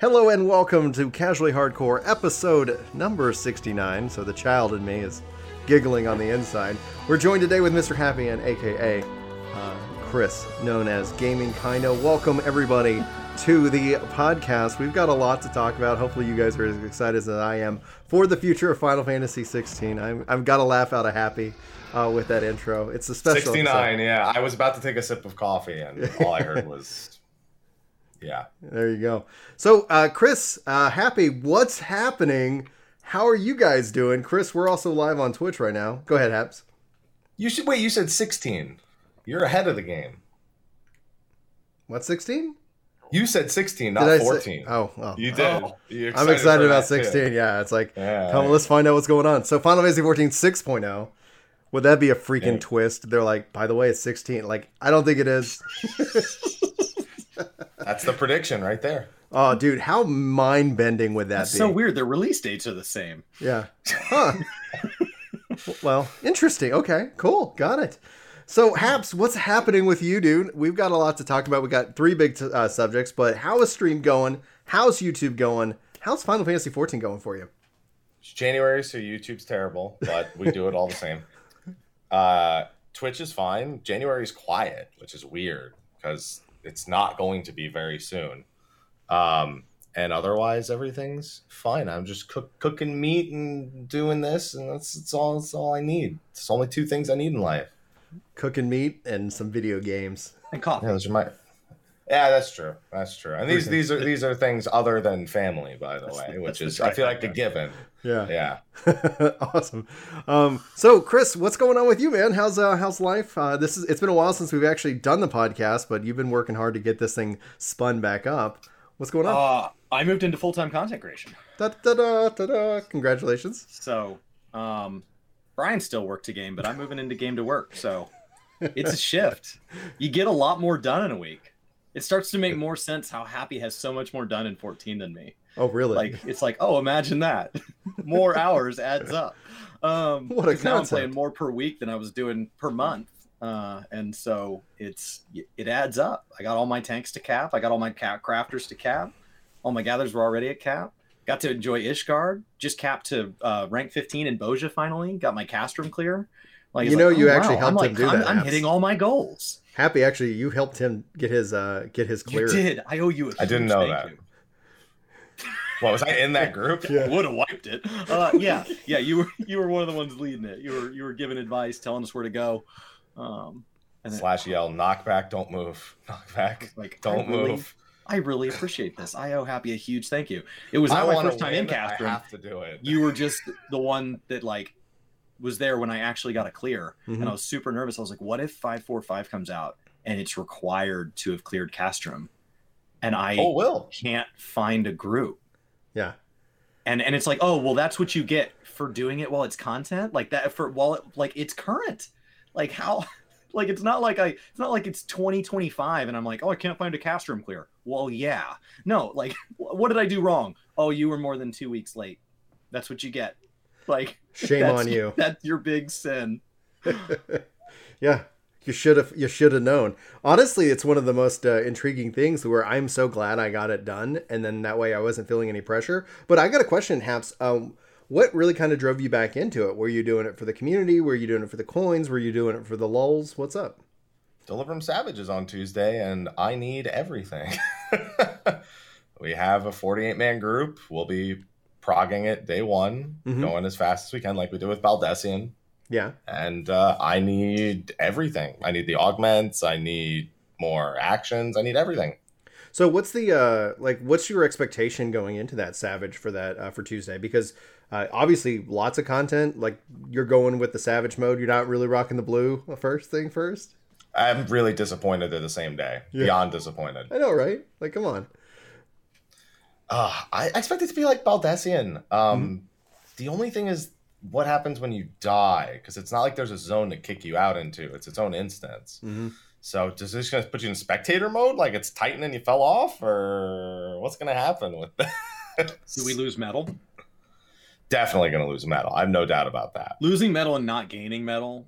Hello and welcome to Casually Hardcore, episode number 69. So the child in me is giggling on the inside. We're joined today with Mr. Happy and AKA uh, Chris, known as Gaming Kinda. Welcome everybody to the podcast. We've got a lot to talk about. Hopefully, you guys are as excited as I am for the future of Final Fantasy 16. I'm, I've got a laugh out of Happy uh, with that intro. It's a special 69, episode. yeah. I was about to take a sip of coffee, and all I heard was, yeah. There you go. So, uh, Chris, uh, Happy, what's happening? How are you guys doing? Chris, we're also live on Twitch right now. Go ahead, Haps. You should wait. You said 16. You're ahead of the game. What, 16? You said 16, Did not I say- 14. oh, well. You did. Oh. You're I'm excited about that, too. 16. Yeah, it's like, Yeah, come on, let's find out what's going on. So, Final Fantasy 14 6.0. Would that be a freaking Yeah. twist? They're like, by the way, it's 16. Like, I don't think it is. That's the prediction right there. Oh, dude, how mind bending would that That's be? so weird. Their release dates are the same. Yeah. Huh. well, interesting. Okay, cool. Got it. So, Haps, what's happening with you, dude? We've got a lot to talk about. We got three big t- uh, subjects, but how is stream going? How's YouTube going? How's Final Fantasy 14 going for you? It's January, so YouTube's terrible, but we do it all the same. Uh, Twitch is fine. January's quiet, which is weird because it's not going to be very soon. Um, and otherwise, everything's fine. I'm just cook, cooking meat and doing this, and that's, that's all. That's all I need. It's only two things I need in life. Cooking meat and some video games. And coffee. Yeah, those are my. Yeah, that's true. That's true. And these these are these are things other than family, by the That's way, which is I feel like a given. Yeah. Yeah. awesome. Um, so, Chris, what's going on with you, man? How's uh, how's life? Uh, this is it's been a while since we've actually done the podcast, but you've been working hard to get this thing spun back up. What's going on? Uh, I moved into full time content creation. da, da, da, da, da. Congratulations. So, um, Brian still worked to game, but I'm moving into game to work. So, it's a shift. You get a lot more done in a week. It starts to make more sense how Happy has so much more done in 14 than me. Oh, really? Like, it's like, oh, imagine that. more hours adds up. Um, What a 'cause now I'm concept. playing more per week than I was doing per month. Uh, and so it's it adds up. I got all my tanks to cap. I got all my cap crafters to cap. All my gathers were already at cap. Got to enjoy Ishgard. Just capped to uh, rank 15 in Bozja finally. Got my castrum clear. Like You know, like, you oh, actually wow. helped I'm him like, do I'm, that, I'm Abs. hitting all my goals. Happy, actually, you helped him get his uh get his clear. You did. I owe you a I didn't know thank that. you. What was I in that group? Yeah. would have wiped it. Uh, yeah, yeah. You were you were one of the ones leading it. You were you were giving advice, telling us where to go. Um, and then, Slash yell, knock back, don't move. knock back, like don't I really, move. I really appreciate this. I owe Happy a huge thank you. It was I not my first time in win, I have to do it. You were just the one that like was there when I actually got a clear, Mhm. and I was super nervous. I was like, "What if five four five comes out and it's required to have cleared Castrum, and I oh, Will. can't find a group?" Yeah. and and it's like oh well that's what you get for doing it while it's content? Like that for while it like it's current. Like how like it's not like i it's not like it's 2025 and i'm like oh i can't find a Castrum clear. Well yeah. No like what did i do wrong? Oh you were more than two weeks late. That's what you get. Like Shame on you. that's your big sin. Yeah. You should have you should have known. Honestly, it's one of the most uh, intriguing things where I'm so glad I got it done and then that way I wasn't feeling any pressure. But I got a question, Haps. Um what really kind of drove you back into it? Were you doing it for the community? Were you doing it for the coins? Were you doing it for the lulls? What's up? Delubrum Savages on Tuesday, and I need everything. we have a 48 man group. We'll be progging it day one, Mhm. going as fast as we can, like we do with Baldesion. Yeah. And uh, I need everything. I need the augments. I need more actions. I need everything. So what's the uh like what's your expectation going into that Savage for that uh, for Tuesday? Because uh, obviously lots of content. Like you're going with the Savage mode. You're not really rocking the blue first thing first. I'm really disappointed they're the same day. Yeah. Beyond disappointed. I know, right? Like, come on. Uh, I expect it to be like Baldesion. Um, The only thing is what happens when you die, because it's not like there's a zone to kick you out into. It's its own instance. Mm-hmm. So does this gonna put you in spectator mode, like it's Titan and you fell off, or what's gonna happen with that? do we lose mettle Definitely gonna lose mettle. I have no doubt about that. losing mettle and not gaining mettle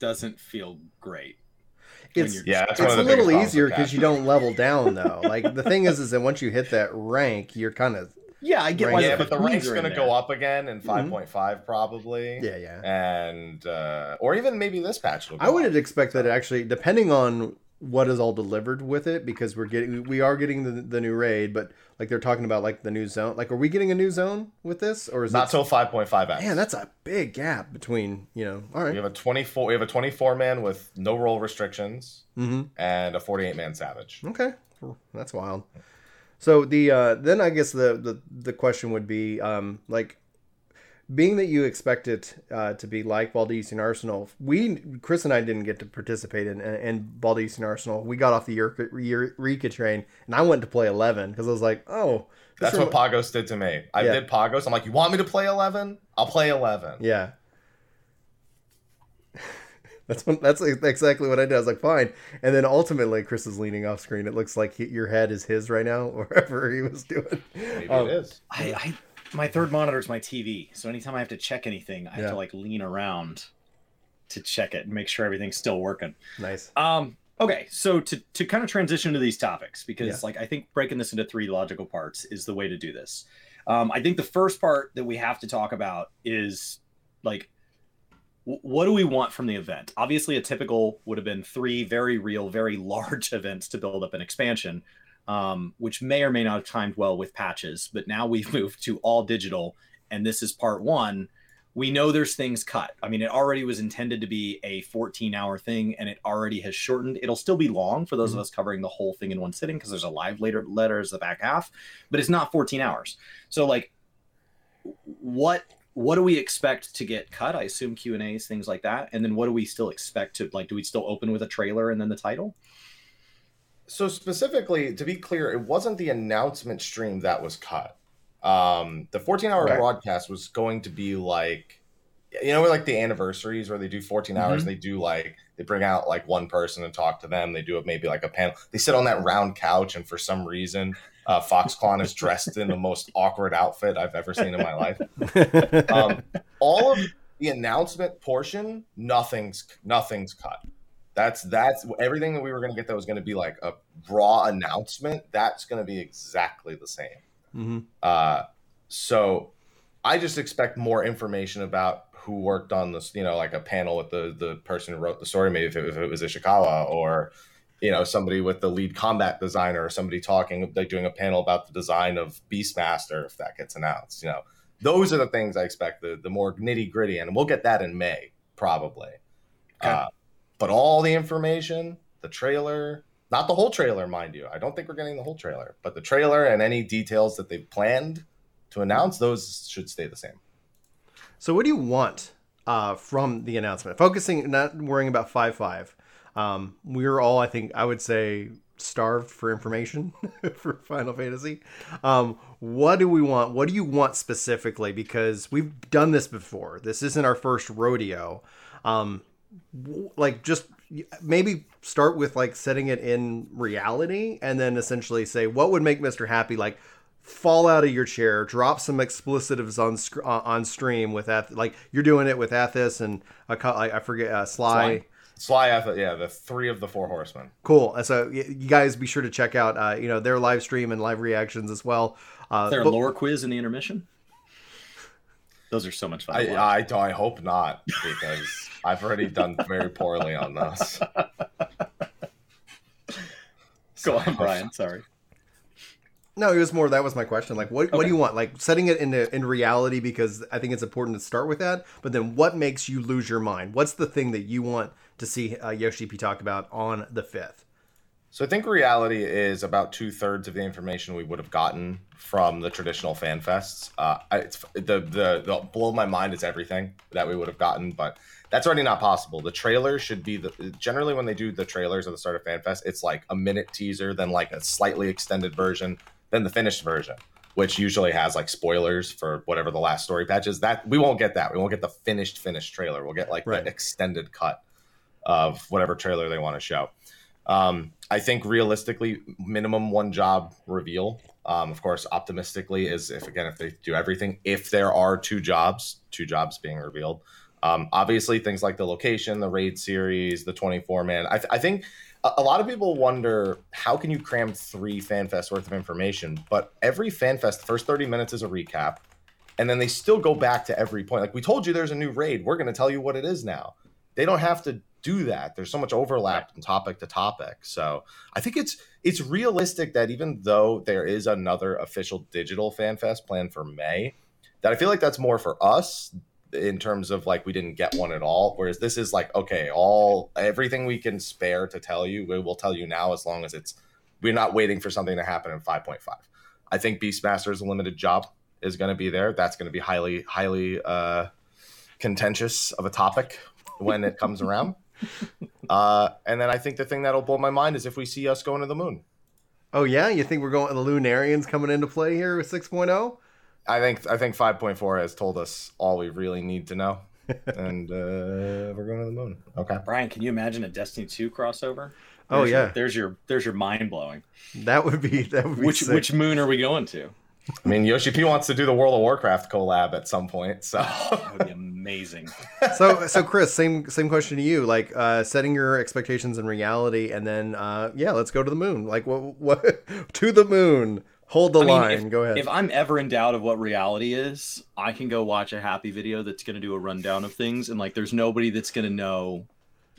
doesn't feel great It's Yeah, that's it's a of the biggest little easier because you don't level down though. Like the thing is, is that once you hit that rank, you're kind of Yeah, I get why yeah, but the 15s rank's going to go up again in 5.5 probably. yeah, yeah. And uh, or even maybe this patch will. Go I would expect that actually, depending on what is all delivered with it, because we're getting we are getting the, the new raid, but like they're talking about like the new zone. Like, are we getting a new zone with this, or is not till 5.5x. Man, that's a big gap between you know. All right, we have a 24. We have a 24 man with no role restrictions Mm-hmm. and a 48 man savage. Okay, that's wild. So the uh, then I guess the the the question would be um, like being that you expect it uh, to be like Baldesion Arsenal, we Chris and I didn't get to participate in in Baldesion Arsenal. We got off the Eureka, Eureka train, and I went to play eleven because I was like, oh, That's what Pagos did to me. I Yeah. did Pagos. I'm like, you want me to play 11? I'll play 11. yeah. That's what, that's exactly what I did. I was like, fine. And then ultimately, Chris is leaning off screen. It looks like he, your head is his right now, wherever he was doing. Maybe Um, it is. I, I my third monitor is my TV, so anytime I have to check anything, I have Yeah. to like lean around to check it and make sure everything's still working. Nice. Um, okay, so to to kind of transition to these topics because Yeah. like I think breaking this into three logical parts is the way to do this. Um, I think the first part that we have to talk about is like w- what do we want from the event? Obviously, a typical would have been three very real, very large events to build up an expansion, um, which may or may not have timed well with patches. But now we've moved to all digital, and this is part one. We know there's things cut. I mean, it already was intended to be a 14 hour thing, and it already has shortened. It'll still be long for those of us covering the whole thing in one sitting because there's a live later letters the back half, but it's not 14 hours. So, like, what what do we expect to get cut? I assume Q and A's, things like that. And then what do we still expect to like? Do we still open with a trailer and then the title? So specifically, to be clear, it wasn't the announcement stream that was cut. Um, the 14 hour Right. broadcast was going to be like, you know, like the anniversaries where they do 14 hours. They do like they bring out like one person and talk to them. They do it maybe like a panel. They sit on that round couch, and for some reason, uh, Foxclon is dressed in the most awkward outfit I've ever seen in my life. Um, all of the announcement portion, nothing's nothing's cut. That's that's everything that we were going to get that was going to be like a raw announcement. That's going to be exactly the same. hmm Uh, so I just expect more information about who worked on this. You know, like a panel with the the person who wrote the story, maybe if it, if it was Ishikawa or you know somebody with the lead combat designer or somebody talking like doing a panel about the design of Beastmaster if that gets announced. You know, those are the things I expect the the more nitty gritty, and we'll get that in May probably. Okay. Uh, but all the information, the trailer, not the whole trailer, mind you. I don't think we're getting the whole trailer, but the trailer and any details that they've planned to announce, those should stay the same. So, what do you want uh, from the announcement? Focusing, not worrying about five five. Um, we're all, I think, I would say, starved for information for Final Fantasy. Um, what do we want? What do you want specifically? Because we've done this before. This isn't our first rodeo. Um, like, just maybe start with like setting it in reality, and then essentially say what would make Mister happy. Like, fall out of your chair, drop some explicitives on sc- uh, on stream with Ath- like you're doing it with Athos and a co- I, I forget uh, Sly. Sly. Sly, Ath- yeah, the three of the four horsemen. Cool. So y- you guys be sure to check out uh, you know their live stream and live reactions as well. Uh, Is there a but- lore quiz in the intermission? Those are so much fun. I, to. I, I hope not because I've already done very poorly on those. Go on, Brian. Sorry. No, it was more. That was my question. Like, what what do you want? Like setting it into in reality because I think it's important to start with that. But then, what makes you lose your mind? What's the thing that you want to see uh, Yoshi P talk about on the fifth? So I think reality is about two thirds of the information we would have gotten from the traditional fan fests. Uh, it's the, the the blow my mind is everything that we would have gotten, but that's already not possible. The trailer should be the generally when they do the trailers at the start of FanFest, it's like a minute teaser, then like a slightly extended version, then the finished version, which usually has like spoilers for whatever the last story patch is. That we won't get that. We won't get the finished finished trailer. We'll get like Right. the extended cut of whatever trailer they want to show. Um, I think realistically, minimum one job reveal. Um, of course, optimistically is if again if they do everything. If there are two jobs, two jobs being revealed. Um, obviously, things like the location, the raid series, the twenty four man. I, th- I think a, lot of people wonder how can you cram three FanFest worth of information, but every FanFest, the first 30 minutes is a recap, and then they still go back to every point. Like we told you there's a new raid, we're gonna tell you what it is now. They don't have to do that. There's so much overlap from topic to topic. So I think it's it's realistic that even though there is another official digital FanFest planned for May, that I feel like that's more for us in terms of like we didn't get one at all. Whereas this is like, okay, all everything we can spare to tell you, we will tell you now as long as it's we're not waiting for something to happen in 5.5. I think Beastmaster's limited job is going to be there. That's going to be highly, highly uh, contentious of a topic when it comes around. Uh, and then I think the thing that'll blow my mind is if we see us going to the moon. Oh yeah, you think we're going the Lunarians coming into play here with 6.0? I think I think 5.4 has told us all we really need to know, and uh, we're going to the moon. Okay, Brian, can you imagine a Destiny 2 crossover? Oh yeah, your, there's your there's your mind blowing. that would be that would be Which sick. which moon are we going to? I mean Yoshi P wants to do the World of Warcraft collab at some point, so That would be amazing. so so Chris, same same question to you. Like uh, setting your expectations in reality, and then uh, yeah, let's go to the moon. Like what what to the moon? Hold the I mean, line. if- go ahead. If I'm ever in doubt of what reality is, I can go watch a happy video that's going to do a rundown of things, and like, there's nobody that's going to know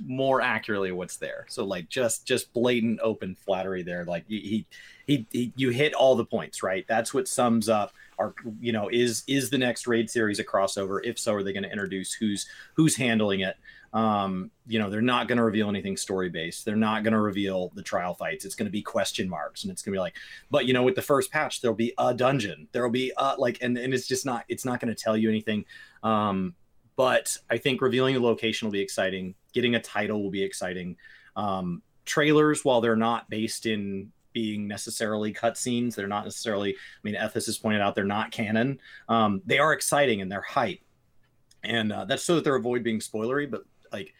more accurately what's there. So like, just just blatant open flattery there. Like he, he he you hit all the points right. That's what sums up. Our, you know, is is the next raid series a crossover? If so, are they going to introduce who's who's handling it? Um you know they're not going to reveal anything story based they're not going to reveal the trial fights. It's going to be question marks and it's going to be like but you know with the first patch there'll be a dungeon. There'll be uh like and, and it's just not it's not going to tell you anything. Um but i think revealing the location will be exciting. Getting a title will be exciting. Um trailers while they're not based in being necessarily cutscenes they're not necessarily i mean ethis has pointed out they're not canon. Um they are exciting and they're hype. And uh, that's so that they're avoid being spoilery but like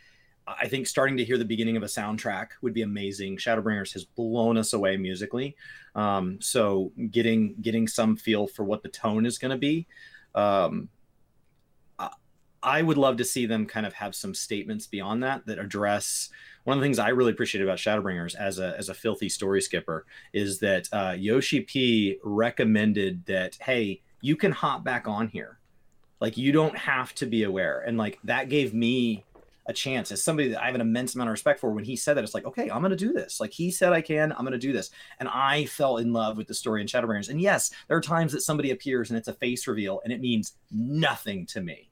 I think starting to hear the beginning of a soundtrack would be amazing. Shadowbringers has blown us away musically, um, so getting getting some feel for what the tone is going to be. Um, I- I would love to see them kind of have some statements beyond that that address. One of the things I really appreciate about Shadowbringers as a as a filthy story skipper is that uh, Yoshi P recommended that hey, you can hop back on here, like you don't have to be aware, and like that gave me a chance as somebody that I have an immense amount of respect for. When he said that, it's like, okay, I'm going to do this. Like he said, I can. I'm going to do this. And I fell in love with the story in Shadowbringers. And yes, there are times that somebody appears and it's a face reveal, and it means nothing to me.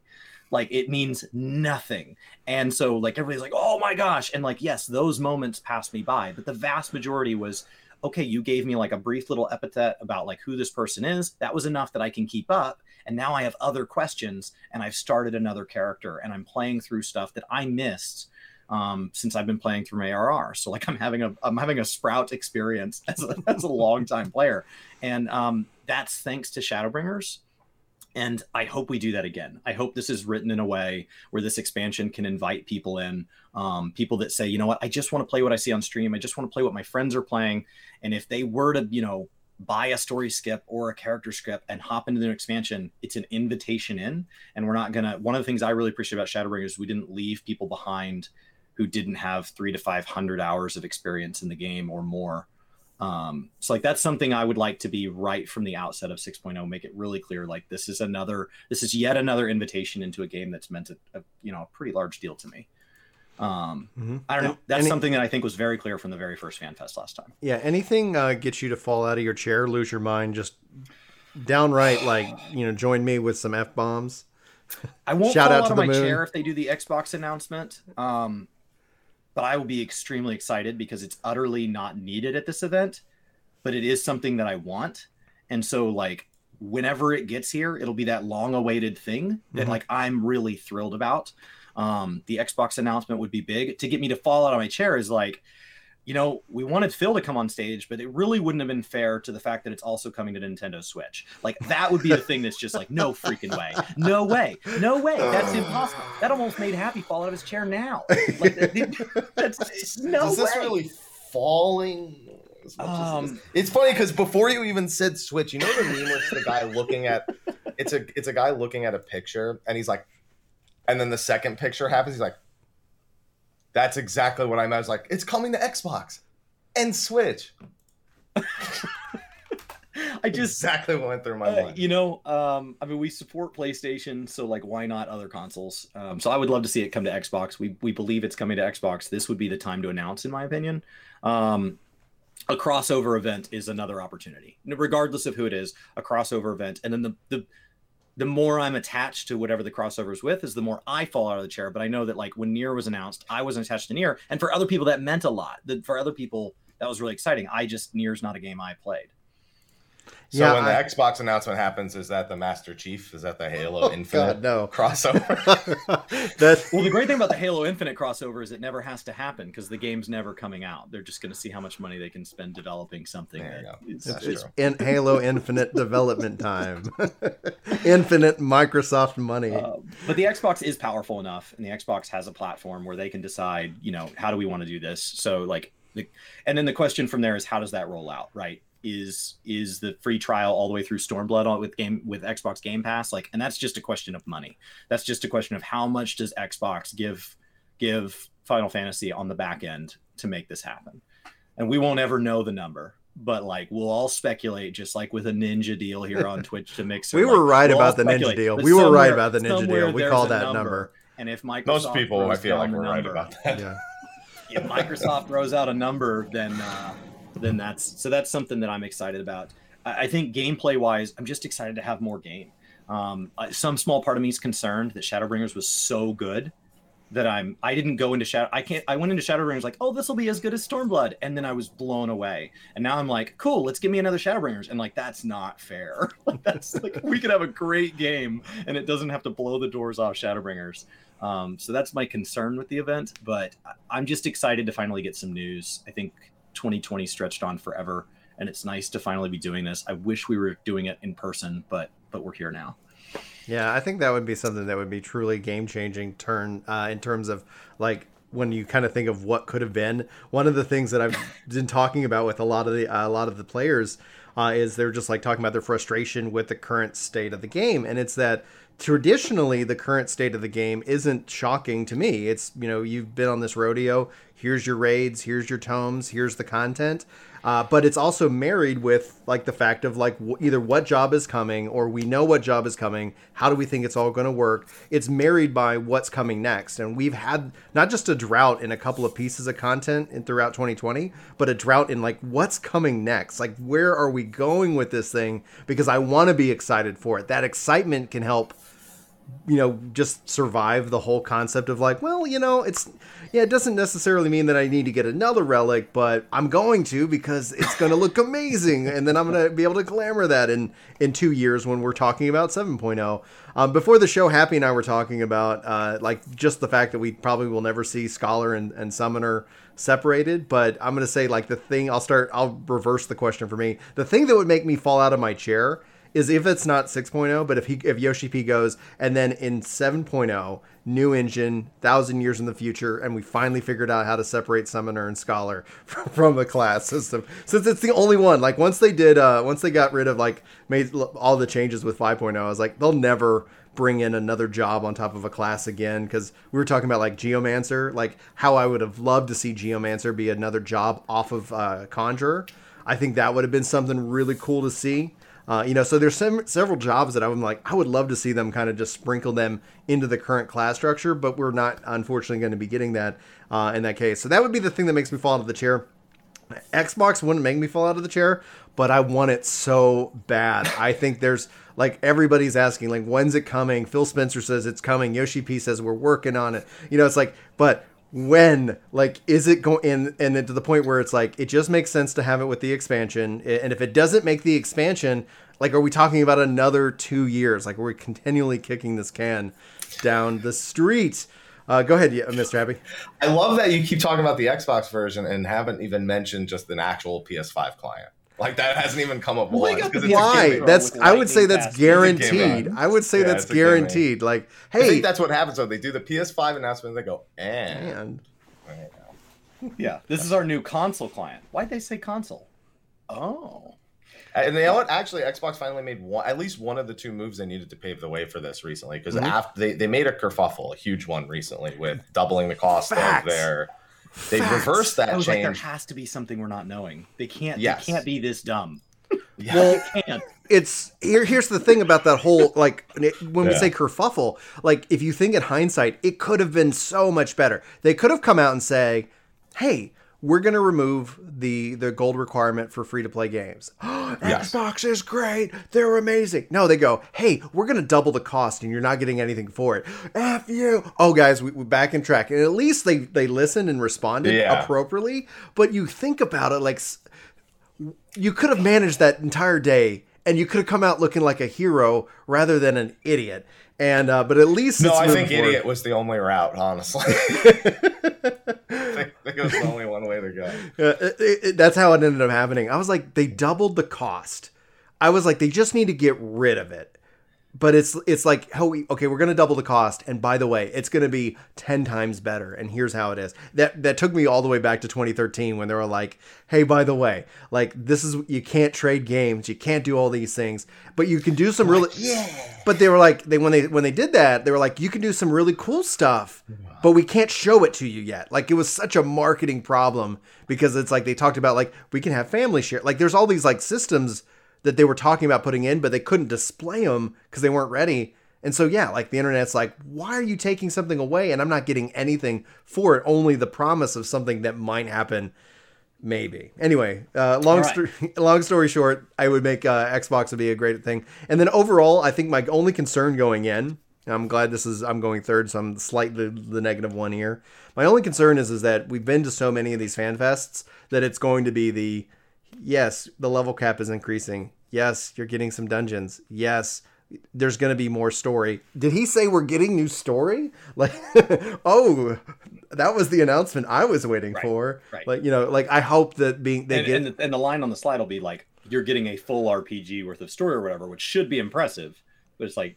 Like it means nothing. And so, like everybody's like, oh my gosh. And like, yes, those moments passed me by, but the vast majority was. Okay, you gave me like a brief little epithet about like who this person is. That was enough that I can keep up and now I have other questions and I've started another character and I'm playing through stuff that I missed um, since I've been playing through my ARR. So like I'm having a I'm having a sprout experience as a, as a long time player, and um, that's thanks to Shadowbringers. And I hope we do that again. I hope this is written in a way where this expansion can invite people in, um, people that say, you know what, I just want to play what I see on stream. I just want to play what my friends are playing. And if they were to, you know, buy a story skip or a character script and hop into the expansion, it's an invitation in. And we're not gonna. One of the things I really appreciate about Shadowbringers is we didn't leave people behind who didn't have three to five hundred hours of experience in the game or more. Um, so like that's something I would like to be right from the outset of 6.0, make it really clear. Like this is another, this is yet another invitation into a game that's meant a, a you know a pretty large deal to me. Um, Mhm. I don't know. That's any- something that I think was very clear from the very first FanFest last time. Yeah, anything uh, gets you to fall out of your chair, lose your mind, just downright like you know, join me with some f bombs. I won't Shout fall out out, of my moon. chair if they do the Xbox announcement. Um, but I will be extremely excited because it's utterly not needed at this event, but it is something that I want. And so, like, whenever it gets here, it'll be that long-awaited thing that Mhm. like I'm really thrilled about. Um, the Xbox announcement would be big. To get me to fall out of my chair is like, you know, we wanted Phil to come on stage, but it really wouldn't have been fair to the fact that it's also coming to Nintendo Switch. Like that would be the thing that's just like, no freaking way, no way, no way, that's impossible. That almost made Happy fall out of his chair now. Like that- that's no is way. this really falling? As it? Um, It's funny because before you even said Switch, you know the meme where the guy looking at it's a it's a guy looking at a picture and he's like, and then the second picture happens. He's like, That's exactly what I meant. I was like, it's coming to Xbox and Switch. I just exactly what went through my Uh, mind. you know, um, I mean, we support PlayStation, so like, why not other consoles? Um, so I would love to see it come to Xbox. We we believe it's coming to Xbox. This would be the time to announce, in my opinion. Um, a crossover event is another opportunity, regardless of who it is. A crossover event, and then the the the more I'm attached to whatever the crossover is with, is the more I fall out of the chair. But I know that like when Nier was announced, I wasn't attached to Nier, and for other people that meant a lot. That for other people that was really exciting. I just Nier's not a game I played. So Yeah, when I- the Xbox announcement happens, is that the Master Chief? Is that the Halo Oh, Infinite God, no. crossover? that Well, the great thing about the Halo Infinite crossover is it never has to happen because the game's never coming out. They're just going to see how much money they can spend developing something. There you that go. is- That's it's true. in Halo Infinite development time. Infinite Microsoft money. Uh, but the Xbox is powerful enough, and the Xbox has a platform where they can decide, you know, how do we want to do this? So, like, the, and then the question from there is, how does that roll out? Right? Is is the free trial all the way through Stormblood all- with game with Xbox Game Pass? Like, and that's just a question of money. That's just a question of how much does Xbox give give Final Fantasy on the back end to make this happen? And we won't ever know the number. But like we'll all speculate, just like with a ninja deal here on Twitch to mix we like, were right we'll about the ninja deal. We were right about the ninja deal. We there's called that number. And if Microsoft Most people, I throws feel like we're the right about that. Yeah. if Microsoft throws out a number, then uh, then that's so that's something that I'm excited about. I, I think gameplay wise, I'm just excited to have more game. Um, some small part of me is concerned that Shadowbringers was so good that I'm I didn't go into Shadow I can't I went into Shadowbringers like oh this will be as good as Stormblood and then I was blown away and now I'm like cool let's give me another Shadowbringers and like that's not fair that's like we could have a great game and it doesn't have to blow the doors off Shadowbringers um, so that's my concern with the event but I'm just excited to finally get some news I think 2020 stretched on forever and it's nice to finally be doing this I wish we were doing it in person but but we're here now Yeah, I think that would be something that would be truly game changing turn uh, in terms of like when you kind of think of what could have been. One of the things that I've been talking about with a lot of the uh, a lot of the players uh, is they're just like talking about their frustration with the current state of the game, and it's that traditionally the current state of the game isn't shocking to me. It's you know you've been on this rodeo. Here's your raids. Here's your tomes. Here's the content. Uh, but it's also married with like the fact of like w- either what job is coming or we know what job is coming. How do we think it's all going to work? It's married by what's coming next, and we've had not just a drought in a couple of pieces of content in, throughout 2020, but a drought in like what's coming next. Like where are we going with this thing? Because I want to be excited for it. That excitement can help you know just survive the whole concept of like well you know it's yeah it doesn't necessarily mean that i need to get another relic but i'm going to because it's going to look amazing and then i'm going to be able to glamour that in in two years when we're talking about 7.0 um, before the show happy and i were talking about uh, like just the fact that we probably will never see scholar and, and summoner separated but i'm going to say like the thing i'll start i'll reverse the question for me. The thing that would make me fall out of my chair is if it's not 6.0, but if he if Yoshi P goes and then in 7.0, new engine, thousand years in the future, and we finally figured out how to separate summoner and scholar from, from a class system. Since it's the only one. Like once they did, uh, once they got rid of like made all the changes with 5.0, I was like, they'll never bring in another job on top of a class again because we were talking about like geomancer like how i would have loved to see geomancer be another job off of uh, conjurer i think that would have been something really cool to see uh, you know, so there's some, several jobs that I'm like, I would love to see them kind of just sprinkle them into the current class structure, but we're not unfortunately going to be getting that uh, in that case. So that would be the thing that makes me fall out of the chair. Xbox wouldn't make me fall out of the chair, but I want it so bad. I think there's like everybody's asking, like, when's it coming? Phil Spencer says it's coming. Yoshi P says we're working on it. You know, it's like, but when like is it going and and then to the point where it's like it just makes sense to have it with the expansion. And if it doesn't make the expansion like are we talking about another two years? Like we're continually kicking this can down the street. Uh, go ahead mr happy I love that you keep talking about the Xbox version and haven't even mentioned just an actual PS5 client. Like that hasn't even come up Well, once. got 'cause it's why that's i would say that's fast. It's a gimmick. guaranteed i would say Yeah, that's it's a gimmick. guaranteed like I hey think that's what happens though. They do the PS5 announcement, they go, and man Yeah, this is our new console client. Why'd they say console? Oh, And they know what? Actually, Xbox finally made one, at least one of the two moves they needed to pave the way for this recently. Because Mhm. after they, they made a kerfuffle, a huge one recently with doubling the cost Facts. of their. They Facts. reversed that I was like, there has to be something we're not knowing. They can't. Yes. They can't be this dumb. Yeah. Well, They can't. it's here. Here's the thing about that whole like when we say kerfuffle, like if you think in hindsight, it could have been so much better. They could have come out and say, "Hey, we're going to remove the the gold requirement for free to play games. Yes. Xbox is great. They're amazing." No, they go, "Hey, we're going to double the cost and you're not getting anything for it." F you. Oh, guys, we, we back in track. And at least they they listened and responded Yeah. appropriately. But you think about it like you could have managed that entire day and you could have come out looking like a hero rather than an idiot. And uh, but at least no, I think forward. idiot was the only route, honestly. I think, think it was the only one way to go. Uh, it- it- that's how it ended up happening. I was like, they doubled the cost. I was like, they just need to get rid of it. But it's it's like, oh, we, okay, we're gonna double the cost, and by the way, it's gonna be ten times better. And here's how it is. That that took me all the way back to 2013 when they were like, hey, by the way, like this is you can't trade games, you can't do all these things, but you can do some really yeah. But they were like, they when they when they did that, they were like, you can do some really cool stuff, but we can't show it to you yet. Like it was such a marketing problem because it's like they talked about like we can have family share. Like there's all these like systems that they were talking about putting in, but they couldn't display them because they weren't ready. And so yeah, like the internet's like, why are you taking something away and I'm not getting anything for it? Only the promise of something that might happen. Maybe. Anyway, uh, long right. story long story short, I would make uh, Xbox would be a great thing. And then overall, I think my only concern going in, I'm glad this is I'm going third, so I'm slightly the negative one here. My only concern is is that we've been to so many of these fan fests that it's going to be the yes, the level cap is increasing. Yes, you're getting some dungeons. Yes, there's going to be more story. Did he say we're getting new story? Like, oh, that was the announcement I was waiting Right, for. right. Like, you know, like I hope that being they and, get and, the, and the line on the slide will be like, "You're getting a full RPG worth of story or whatever," which should be impressive. But it's like,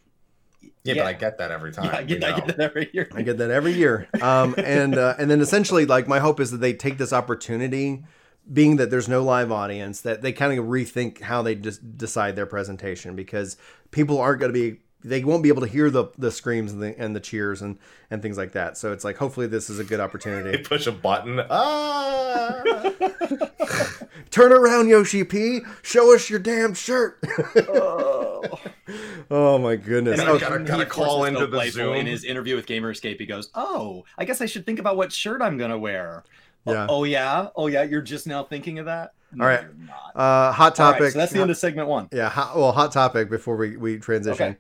Yeah, Yeah. but I get that every time. yeah, I we get, I get that every year. I get that every year. Um, and uh, and then essentially, like my hope is that they take this opportunity, being that there's no live audience, that they kind of rethink how they just decide their presentation because people aren't going to be. They won't be able to hear the, the screams and the and the cheers and, and things like that. So it's like hopefully this is a good They opportunity. push a button. Ah! Turn around, Yoshi P. Show us your damn shirt. Oh. oh my goodness. And Oh, I gotta- gotta call into the. Zoom. In his interview with GamerEscape, he goes, "Oh, I guess I should think about what shirt I'm gonna wear." Oh- Yeah. Oh, yeah. Oh yeah. You're just now thinking of that. No, All right. You're not. uh, hot All right, topic. so that's the end of segment one. Yeah, hot, well, hot topic before we, we transition. Okay.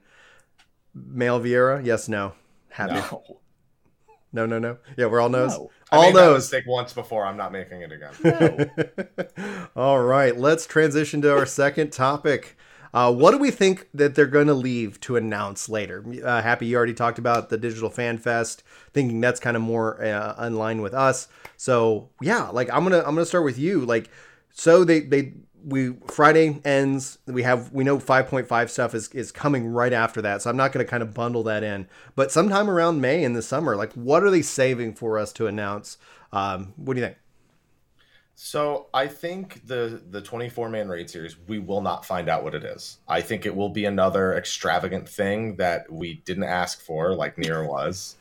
Male Viera, yes, no. Happy. No. No, no, no. Yeah, we're all knows. No. I All made that knows. mistake once before. I'm not making it again. No. all right, let's transition to our second topic. Uh, what do we think that they're going to leave to announce later? Uh, Happy, you already talked about the Digital Fan Fest, thinking that's kind of more uh, in line with us. So yeah, like I'm gonna I'm gonna start with you. Like, so they they we Friday ends. We have we know 5.5 stuff is is coming right after that. So I'm not gonna kind of bundle that in. But sometime around May in the summer, like what are they saving for us to announce? Um, what do you think? So I think the the 24 man raid series, we will not find out what it is. I think it will be another extravagant thing that we didn't ask for, like Nier was,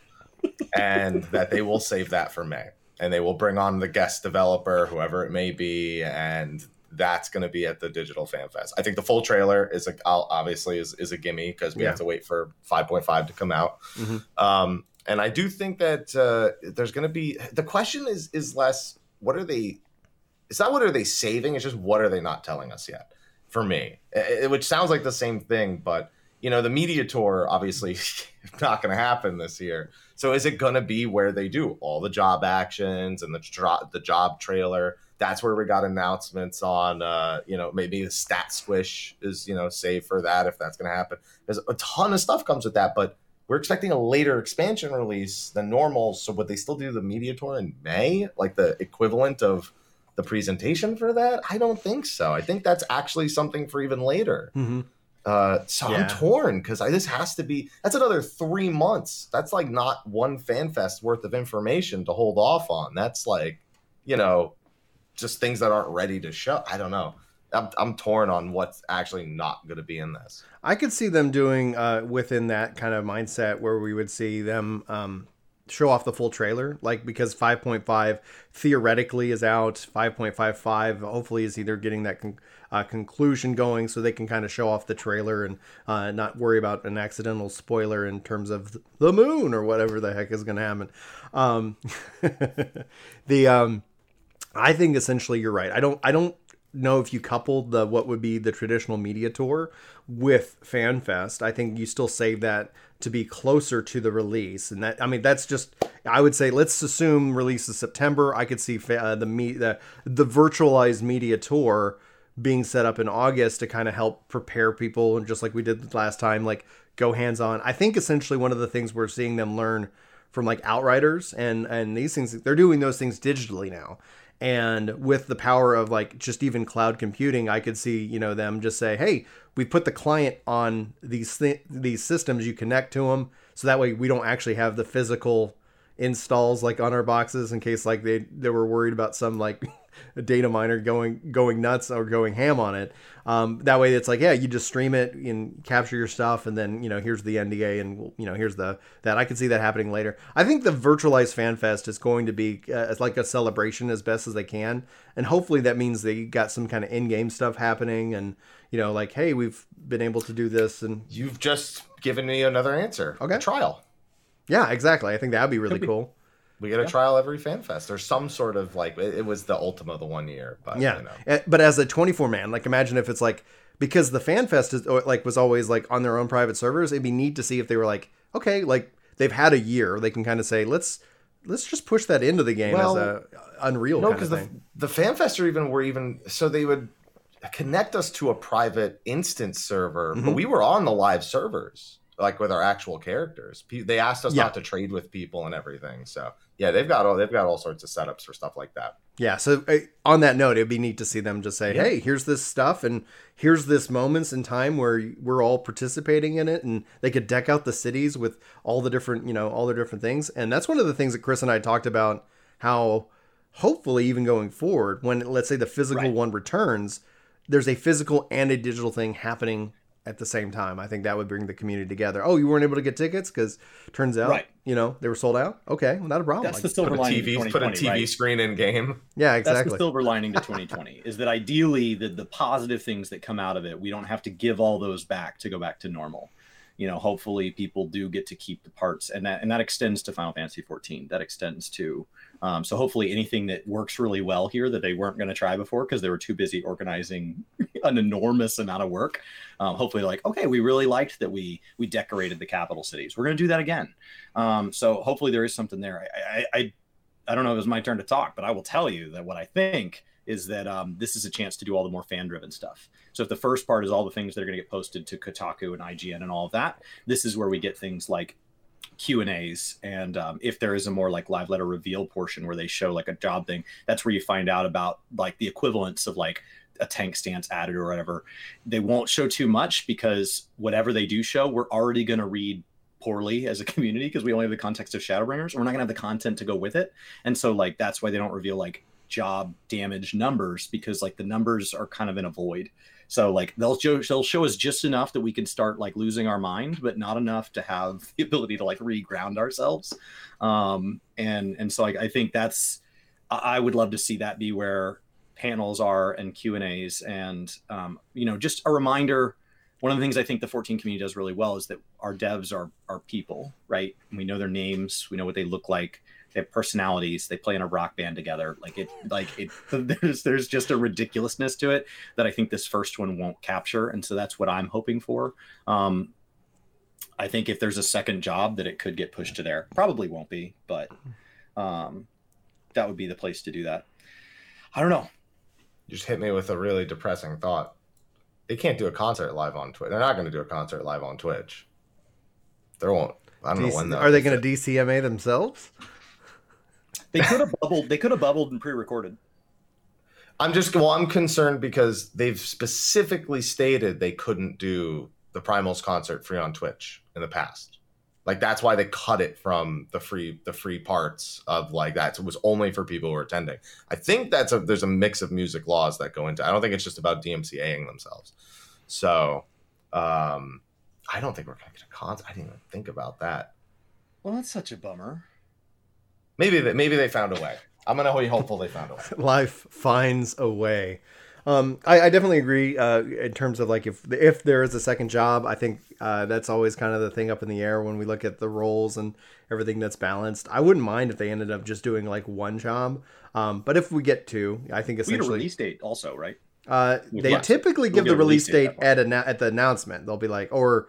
and that they will save that for May, and they will bring on the guest developer, whoever it may be, and that's going to be at the Digital Fan Fest. I think the full trailer is a, obviously is, is a gimme because we Yeah. have to wait for 5.5 to come out. Mhm. Um, and I do think that uh, there's going to be the question is is less what are they it's not what are they saving it's just what are they not telling us yet for me. I- I- which sounds like the same thing but you know the media tour obviously not going to happen this year. So is it going to be where they do all the job actions and the dro- the job trailer? That's where we got announcements on uh you know maybe the stat squish is you know save for that if that's going to happen. There's a ton of stuff comes with that but we're expecting a later expansion release than normal. So would they still do the media tour in may? Like the equivalent of the presentation for that? I don't think so. I think that's actually something for even later. Mm-hmm. Uh, so Yeah. I'm torn because this has to be. That's another three months. That's like not one fan fest worth of information to hold off on. That's like, you know, just things that aren't ready to show. I don't know. I'm, I'm torn on what's actually not going to be in this. I could see them doing uh, within that kind of mindset where we would see them um, show off the full trailer, like because 5.5 theoretically is out, 5.55 hopefully is either getting that con- uh, conclusion going, so they can kind of show off the trailer and uh, not worry about an accidental spoiler in terms of the moon or whatever the heck is going to happen. Um, the um, I think essentially you're right. I don't I don't know if you coupled the what would be the traditional media tour with FanFest. I think you still save that to be closer to the release, and that I mean that's just I would say let's assume release is September. I could see uh, the me the the virtualized media tour being set up in August to kind of help prepare people, and just like we did last time, like go hands on. I think essentially one of the things we're seeing them learn from like Outriders and and these things they're doing those things digitally now and with the power of like just even cloud computing i could see you know them just say hey we put the client on these th- these systems you connect to them so that way we don't actually have the physical installs like on our boxes in case like they they were worried about some like a data miner going going nuts or going ham on it. Um, that way, it's like yeah, you just stream it and capture your stuff, and then you know here's the NDA, and you know here's the that I can see that happening later. I think the virtualized fan fest is going to be uh, like a celebration as best as they can, and hopefully that means they got some kind of in game stuff happening, and you know like hey, we've been able to do this, and you've just given me another answer. Okay, a trial. Yeah, exactly. I think that'd be really be- cool. We get a yeah. trial every fan fest. There's some sort of like it, was the Ultima the one year, but yeah. You know. Eh, but as a 24 man, like imagine if it's like because the fan fest is like was always like on their own private servers. It'd be neat to see if they were like okay, like they've had a year, they can kind of say let's let's just push that into the game well, as a Unreal. No, because the the fan fest are even were even so they would connect us to a private instance server, mm-hmm. but we were on the live servers like with our actual characters. They asked us yeah. not to trade with people and everything. So yeah, they've got all they've got all sorts of setups for stuff like that. Yeah. So uh, on that note, it'd be neat to see them just say, yeah. "Hey, here's this stuff, and here's this moments in time where we're all participating in it," and they could deck out the cities with all the different, you know, all the different things. And that's one of the things that Chris and I talked about. How hopefully, even going forward, when let's say the physical right. one returns, there's a physical and a digital thing happening at the same time. I think that would bring the community together. Oh, you weren't able to get tickets because turns out, right. you know, they were sold out. Okay, well, not a problem. That's the silver lining. TV, put a TV right? screen in game. Yeah, exactly. That's the silver lining to 2020 is that ideally the the positive things that come out of it, we don't have to give all those back to go back to normal you know, hopefully people do get to keep the parts, and that and that extends to Final Fantasy 14. That extends to um, so hopefully anything that works really well here that they weren't going to try before because they were too busy organizing an enormous amount of work. Um, hopefully, like okay, we really liked that we we decorated the capital cities. We're going to do that again. Um, so hopefully there is something there. I, I I I don't know if it was my turn to talk, but I will tell you that what I think is that um, this is a chance to do all the more fan driven stuff. So if the first part is all the things that are going to get posted to Kotaku and IGN and all of that, this is where we get things like Q and A's, and um, if there is a more like live letter reveal portion where they show like a job thing, that's where you find out about like the equivalents of like a tank stance added or whatever. They won't show too much because whatever they do show, we're already going to read poorly as a community because we only have the context of Shadowbringers. We're not gonna have the content to go with it, and so like that's why they don't reveal like job damage numbers because like the numbers are kind of in a void. So like they'll show they'll show us just enough that we can start like losing our mind, but not enough to have the ability to like reground ourselves. Um, and and so I, I think that's I would love to see that be where panels are and Q and A's and um, you know just a reminder. One of the things I think the 14 community does really well is that our devs are are people, right? We know their names, we know what they look like they have personalities they play in a rock band together like it like it there's there's just a ridiculousness to it that i think this first one won't capture and so that's what i'm hoping for. Um i think if there's a second job that it could get pushed to there probably won't be but um that would be the place to do that. I don't know. You just hit me with a really depressing thought. They can't do a concert live on twitch they're not going to do a concert live on twitch. There won't I don't DC, know when. Are they going to DCMA themselves? They could have bubbled. They could have bubbled and pre-recorded. I'm just well. I'm concerned because they've specifically stated they couldn't do the Primals concert free on Twitch in the past. Like that's why they cut it from the free the free parts of like that. So it was only for people who were attending. I think that's a there's a mix of music laws that go into. I don't think it's just about DMCAing themselves. So um I don't think we're gonna get a concert. I didn't even think about that. Well, that's such a bummer. Maybe they maybe they found a way. I'm gonna be hopeful they found a way. Life finds a way. Um, I, I definitely agree uh, in terms of like if if there is a second job, I think uh, that's always kind of the thing up in the air when we look at the roles and everything that's balanced. I wouldn't mind if they ended up just doing like one job, um, but if we get two, I think We had a release date also, right? uh, they Yes. typically We'll give the release release date date at a at the announcement. They'll be like, or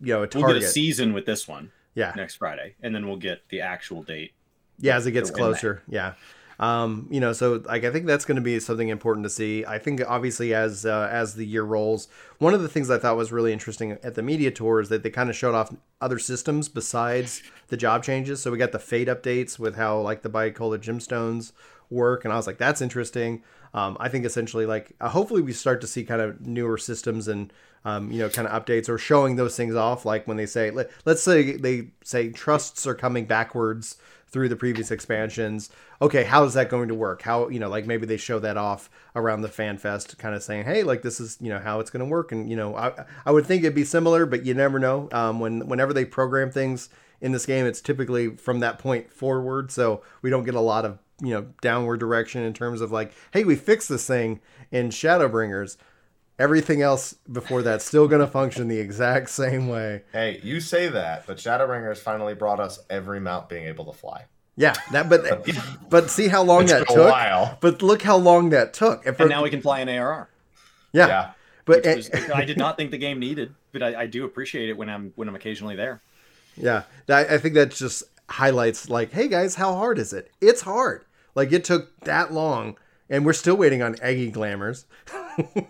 you know, a We'll target. get a season with this one yeah, next Friday, and then we'll get the actual date. Yeah, as it gets closer. Yeah. Um, you know, so like I think that's going to be something important to see. I think obviously as uh, as the year rolls, one of the things I thought was really interesting at the media tour is that they kind of showed off other systems besides the job changes. So we got the FATE updates with how like the bicolor gemstones work, and I was like, that's interesting. Um, I think essentially like uh, hopefully we start to see kind of newer systems and um, you know kind of updates or showing those things off. Like when they say let, let's say they say trusts are coming backwards through the previous expansions. Okay, how is that going to work? How you know, like maybe they show that off around the fan fest, kind of saying, hey, like this is you know how it's going to work, and you know, I I would think it'd be similar, but you never know. Um, when whenever they program things in this game, it's typically from that point forward, so we don't get a lot of you know downward direction in terms of like, hey, we fixed this thing in Shadowbringers. Everything else before that's still going to function the exact same way. Hey, you say that, but Shadowbringers finally brought us every mount being able to fly. Yeah, that but but see how long It's that been took. a while. But look how long that took. And, for- And now we can fly an ARR. yeah, Yeah. but which was- I did not think the game needed, but I, I do appreciate it when I'm when I'm occasionally there. yeah, that, I think that just highlights like, hey guys, how hard is it? It's hard. Like it took that long, and we're still waiting on Egi Glamours.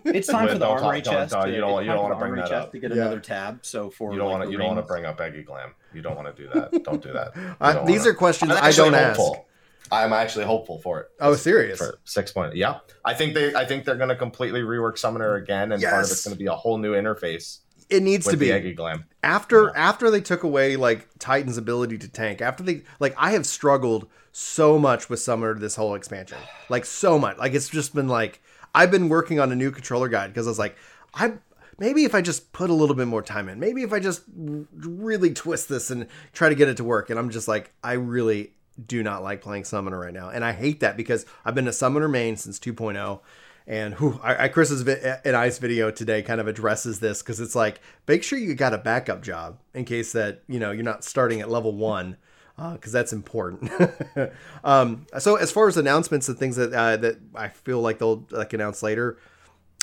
It's time But for the don't talk- armory don't- chest. don't- to- you don't- you don't wanna bring that up. to get Yeah. another tab. So for You don't like, want to. the You don't want to bring up Egi Glam. You don't want to do that. Don't do that. You don't these wanna. are questions I'm I actually don't ask. I'm actually hopeful for it. Oh, serious? For six point, yeah. I think they. I think they're going to completely rework Summoner again, and part of it's going to be a whole new interface It needs with to be the Egi Glam. after after they took away like Titan's ability to tank. After they like, I have struggled so much with Summoner this whole expansion, like so much. Like it's just been like I've been working on a new controller guide because I was like, I maybe if I just put a little bit more time in, maybe if I just really twist this and try to get it to work. And I'm just like, I really do not like playing Summoner right now, and I hate that because I've been a Summoner main since 2.0. And I, I Chris's vi- uh, and I's video today kind of addresses this because it's like make sure you got a backup job in case that you know you're not starting at level one because that's important. um, so as far as announcements and things that uh, that I feel like they'll like announce later,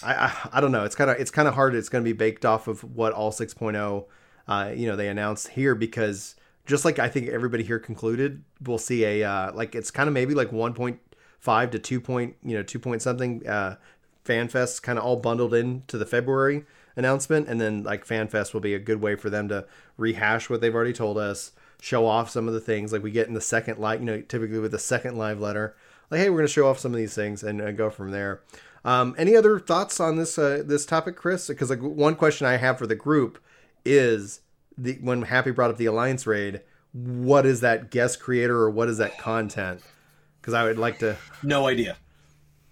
I I, I don't know. It's kind of it's kind of hard. It's going to be baked off of what all 6.0 uh, you know they announced here because just like I think everybody here concluded, we'll see a uh, like it's kind of maybe like 1.5 to 2 point you know 2 point something uh, FanFest kind of all bundled into the February announcement, and then like FanFest will be a good way for them to rehash what they've already told us, show off some of the things like we get in the second live, you know, typically with the second live letter, like hey, we're going to show off some of these things and go from there. Um, any other thoughts on this uh, this topic, Chris? Because like one question I have for the group is the when Happy brought up the Alliance raid, what is that guest creator or what is that content? Because I would like to. No idea.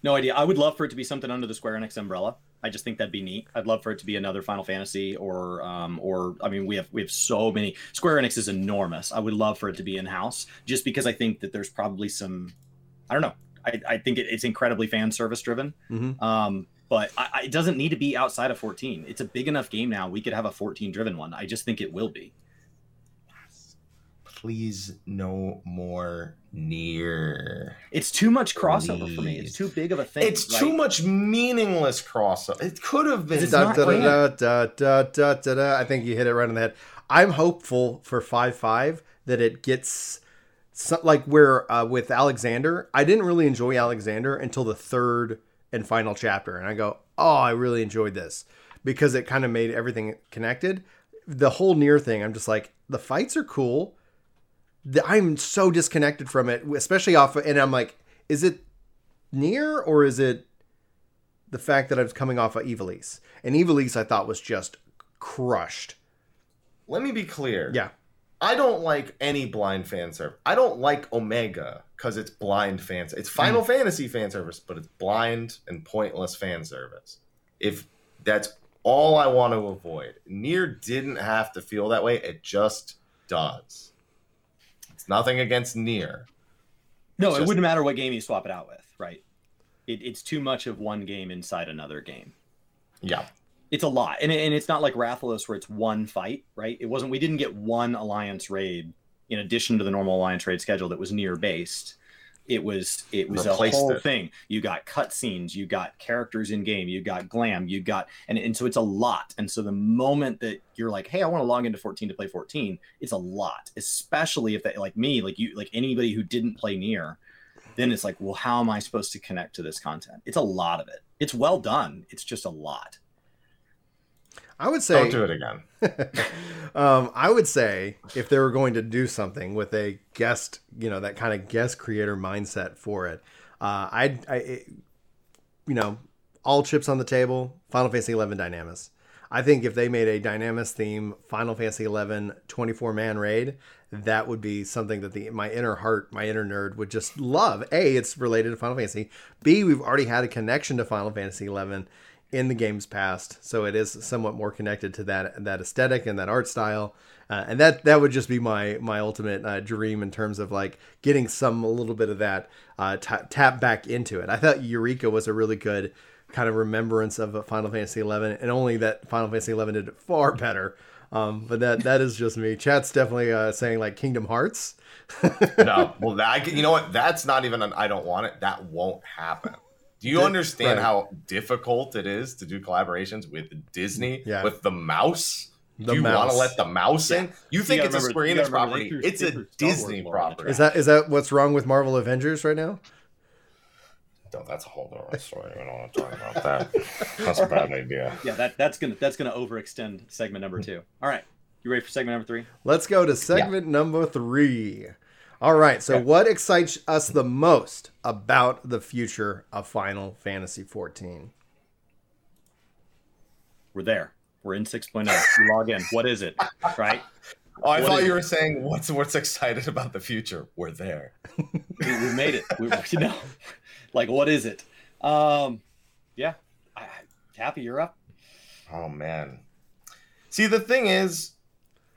No idea. I would love for it to be something under the Square Enix umbrella. I just think that'd be neat. I'd love for it to be another Final Fantasy or um or I mean we have we have so many Square Enix is enormous. I would love for it to be in house just because I think that there's probably some I don't know. I, I think it, it's incredibly fan service driven. Mhm. Um but I, I, it doesn't need to be outside of 14. It's a big enough game now. We could have a 14 driven one. I just think it will be. Please, no more NieR. It's too much crossover for me. It's too big of a thing. It's too much meaningless crossover. It could have been. Da, da, da, da, da, da, da, da. I think you hit it right on the head. I'm hopeful for five five that it gets so, like where uh, with Alexander. I didn't really enjoy Alexander until the third and final chapter, and I go, oh, I really enjoyed this because it kind of made everything connected. The whole NieR thing, I'm just like, the fights are cool. The, I'm so disconnected from it, especially off, and I'm like, is it NieR or is it the fact that I was coming off of Ivalice. And Ivalice I thought was just crushed. Let me be clear. Yeah. I don't like any blind fan service. I don't like Omega because it's blind fan. It's Final mm. Fantasy fan service, but it's blind and pointless fan service. If that's all I want to avoid, NieR didn't have to feel that way. It just does. It's nothing against NieR. No, it's it wouldn't matter what game you swap it out with, right? It, it's too much of one game inside another game. Yeah it's a lot, and, and it's not like Rathalos where it's one fight, right? It wasn't. We didn't get one alliance raid in addition to the normal alliance raid schedule that was NieR based. It was it was Replaced a whole it. thing. You got cutscenes, you got characters in game, you got glam, you got and and so it's a lot. And so the moment that you're like, hey, I want to log into 14 to play 14, it's a lot, especially if they like me, like you, like anybody who didn't play NieR, Then it's like, well, how am I supposed to connect to this content? It's a lot of it. It's well done. It's just a lot. I would say don't do it again. um, I would say if they were going to do something with a guest, you know, that kind of guest creator mindset for it, uh, I'd, I, it, you know, all chips on the table. Final Fantasy XI Dynamis. I think if they made a Dynamis theme Final Fantasy XI 24 man raid, that would be something that the my inner heart, my inner nerd would just love. A, it's related to Final Fantasy. B, we've already had a connection to Final Fantasy XI in the game's past, so it is somewhat more connected to that that aesthetic and that art style. Uh, and that that would just be my my ultimate uh, dream in terms of like getting some a little bit of that uh, t- tap back into it. I thought Eureka was a really good kind of remembrance of Final Fantasy XI, and only that Final Fantasy XI did it far better. Um, but that that is just me. Chat's definitely uh, saying like Kingdom Hearts. no, well, that, you know what? That's not even an I don't want it. That won't happen. Do you understand right. how difficult it is to do collaborations with Disney yeah. with the mouse? The do you want to let the mouse in? You think you it's remember, a Square Enix property? it's a Disney property. Is that is that what's wrong with Marvel Avengers right now? No, that's a whole other story. We don't want to talk about that. That's a bad idea. Yeah, that, that's gonna that's gonna overextend segment number two. All right, you ready for segment number three? Let's go to segment yeah. number three. All right. So, what excites us the most about the future of Final Fantasy 14? We're there. We're in 6.0. You log in. What is it? Right? Oh, I what thought you were saying what's what's excited about the future. We're there. we, we, made it. We, you know, like what is it? Um, yeah, I, happy you're up. Oh man. See, the thing is,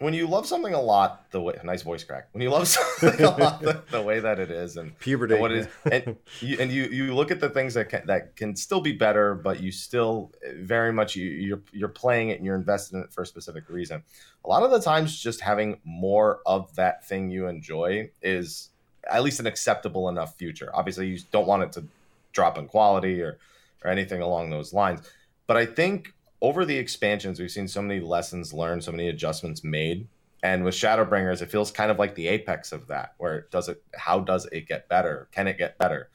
when you love something a lot, the way nice voice crack. When you love something a lot, the, the, way that it is, and puberty, and what it is, and you, and you you look at the things that can, that can still be better, but you still eh, very much you you're you're playing it and you're invested in it for a specific reason. A lot of the times, just having more of that thing you enjoy is at least an acceptable enough future. Obviously, you don't want it to drop in quality or or anything along those lines. But I think over the expansions, we've seen so many lessons learned, so many adjustments made. And with Shadowbringers, it feels kind of like the apex of that, where does it how does it get better? Can it get better?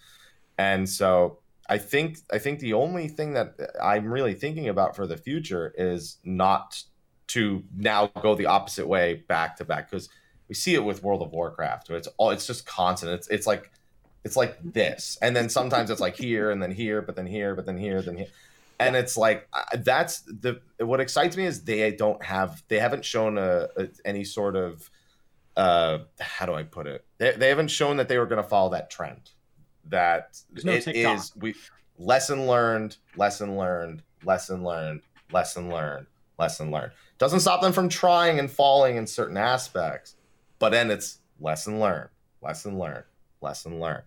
And so I think I think the only thing that I'm really thinking about for the future is not to now go the opposite way back to back because we see it with World of Warcraft. It's all it's just constant. It's it's like it's like this, and then sometimes it's like here, and then here, but then here, but then here, then here and it's like that's the what excites me is they don't have they haven't shown a, a any sort of uh how do i put it? They, they haven't shown that they were going to follow that trend. That no it TikTok. is we lesson learned lesson learned lesson learned lesson learned lesson learned. Doesn't stop them from trying and falling in certain aspects but then it's lesson learned lesson learned lesson learned.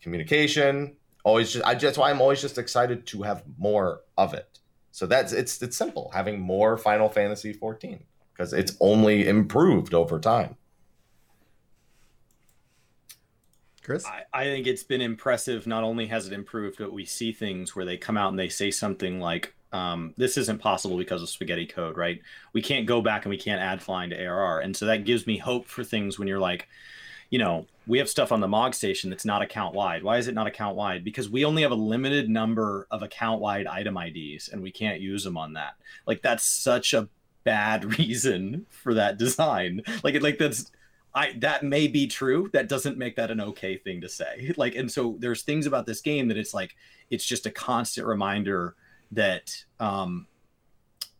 Communication always just I that's why I'm always just excited to have more of it. So that's it's it's simple having more Final Fantasy 14 because it's only improved over time. Chris, I, I think it's been impressive. Not only has it improved, but we see things where they come out and they say something like, um, "This isn't possible because of spaghetti code." Right? We can't go back and we can't add flying to ARR, and so that gives me hope for things when you're like you know, we have stuff on the MOG station that's not account wide. Why is it not account wide? Because we only have a limited number of account wide item IDs and we can't use them on that. Like that's such a bad reason for that design. Like like that's I that may be true. That doesn't make that an okay thing to say. Like and so there's things about this game that it's like it's just a constant reminder that um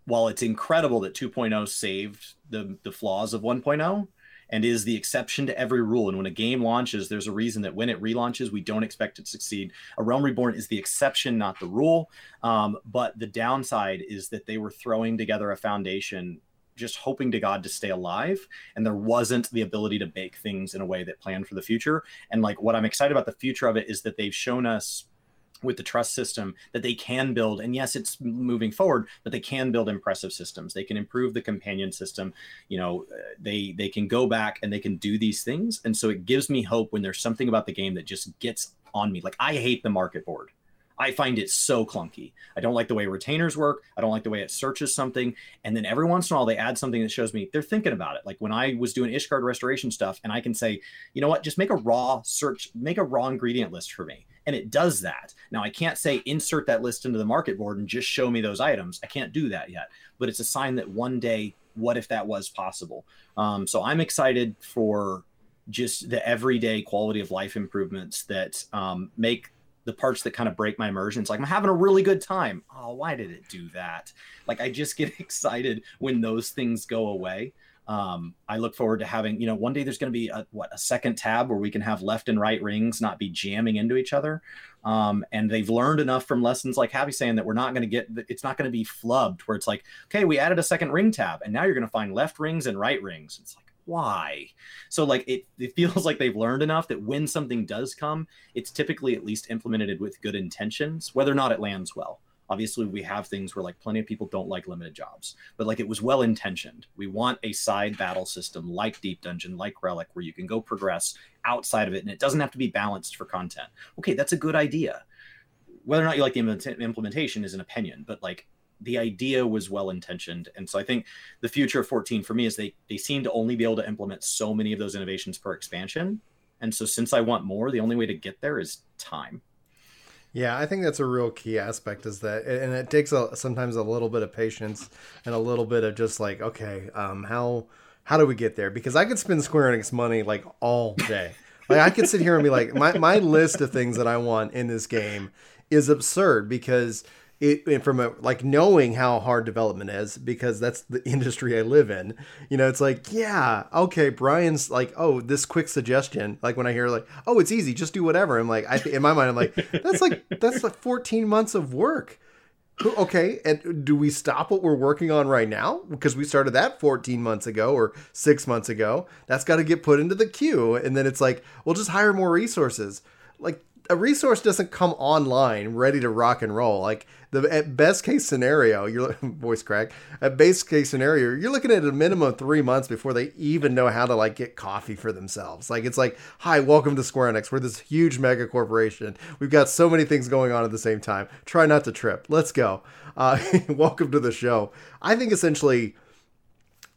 while it's incredible that 2.0 saved the the flaws of 1.0 and is the exception to every rule. And when a game launches, there's a reason that when it relaunches, we don't expect it to succeed. A Realm Reborn is the exception, not the rule. Um, but the downside is that they were throwing together a foundation just hoping to God to stay alive. And there wasn't the ability to bake things in a way that planned for the future. And like what I'm excited about the future of it is that they've shown us with the trust system that they can build and yes it's moving forward but they can build impressive systems they can improve the companion system you know uh, they they can go back and they can do these things and so it gives me hope when there's something about the game that just gets on me like i hate the market board I find it so clunky. I don't like the way retainers work. I don't like the way it searches something. And then every once in a while, they add something that shows me they're thinking about it. Like when I was doing Ishgard restoration stuff, and I can say, you know what, just make a raw search, make a raw ingredient list for me. And it does that. Now, I can't say insert that list into the market board and just show me those items. I can't do that yet. But it's a sign that one day, what if that was possible? Um, so I'm excited for just the everyday quality of life improvements that um, make the parts that kind of break my immersion. It's like I'm having a really good time. Oh, why did it do that? Like I just get excited when those things go away. Um, I look forward to having, you know, one day there's going to be a, what a second tab where we can have left and right rings not be jamming into each other. Um, and they've learned enough from lessons like Happy saying that we're not going to get, it's not going to be flubbed where it's like, okay, we added a second ring tab and now you're going to find left rings and right rings. It's like, why? So like it, it feels like they've learned enough that when something does come, it's typically at least implemented with good intentions, whether or not it lands well. Obviously, we have things where like plenty of people don't like limited jobs, but like it was well intentioned. We want a side battle system like Deep Dungeon, like Relic, where you can go progress outside of it, and it doesn't have to be balanced for content. Okay, that's a good idea. Whether or not you like the implementation is an opinion, but like the idea was well intentioned and so i think the future of 14 for me is they they seem to only be able to implement so many of those innovations per expansion and so since i want more the only way to get there is time yeah i think that's a real key aspect is that and it takes a, sometimes a little bit of patience and a little bit of just like okay um, how how do we get there? Because i could spend square enix money like all day. Like i could sit here and be like my, my list of things that i want in this game is absurd because it from a like knowing how hard development is because that's the industry I live in. You know, it's like, yeah, okay, Brian's like, oh, this quick suggestion. Like when I hear like, oh, it's easy, just do whatever. I'm like, I in my mind, I'm like, that's like that's like 14 months of work. Okay, and do we stop what we're working on right now because we started that 14 months ago or six months ago? That's got to get put into the queue, and then it's like, we'll just hire more resources. Like a resource doesn't come online ready to rock and roll. Like the at best case scenario, your voice crack. At base case scenario, you're looking at a minimum of three months before they even know how to like get coffee for themselves. Like it's like, hi, welcome to Square Enix. We're this huge mega corporation. We've got so many things going on at the same time. Try not to trip. Let's go. Uh, welcome to the show. I think essentially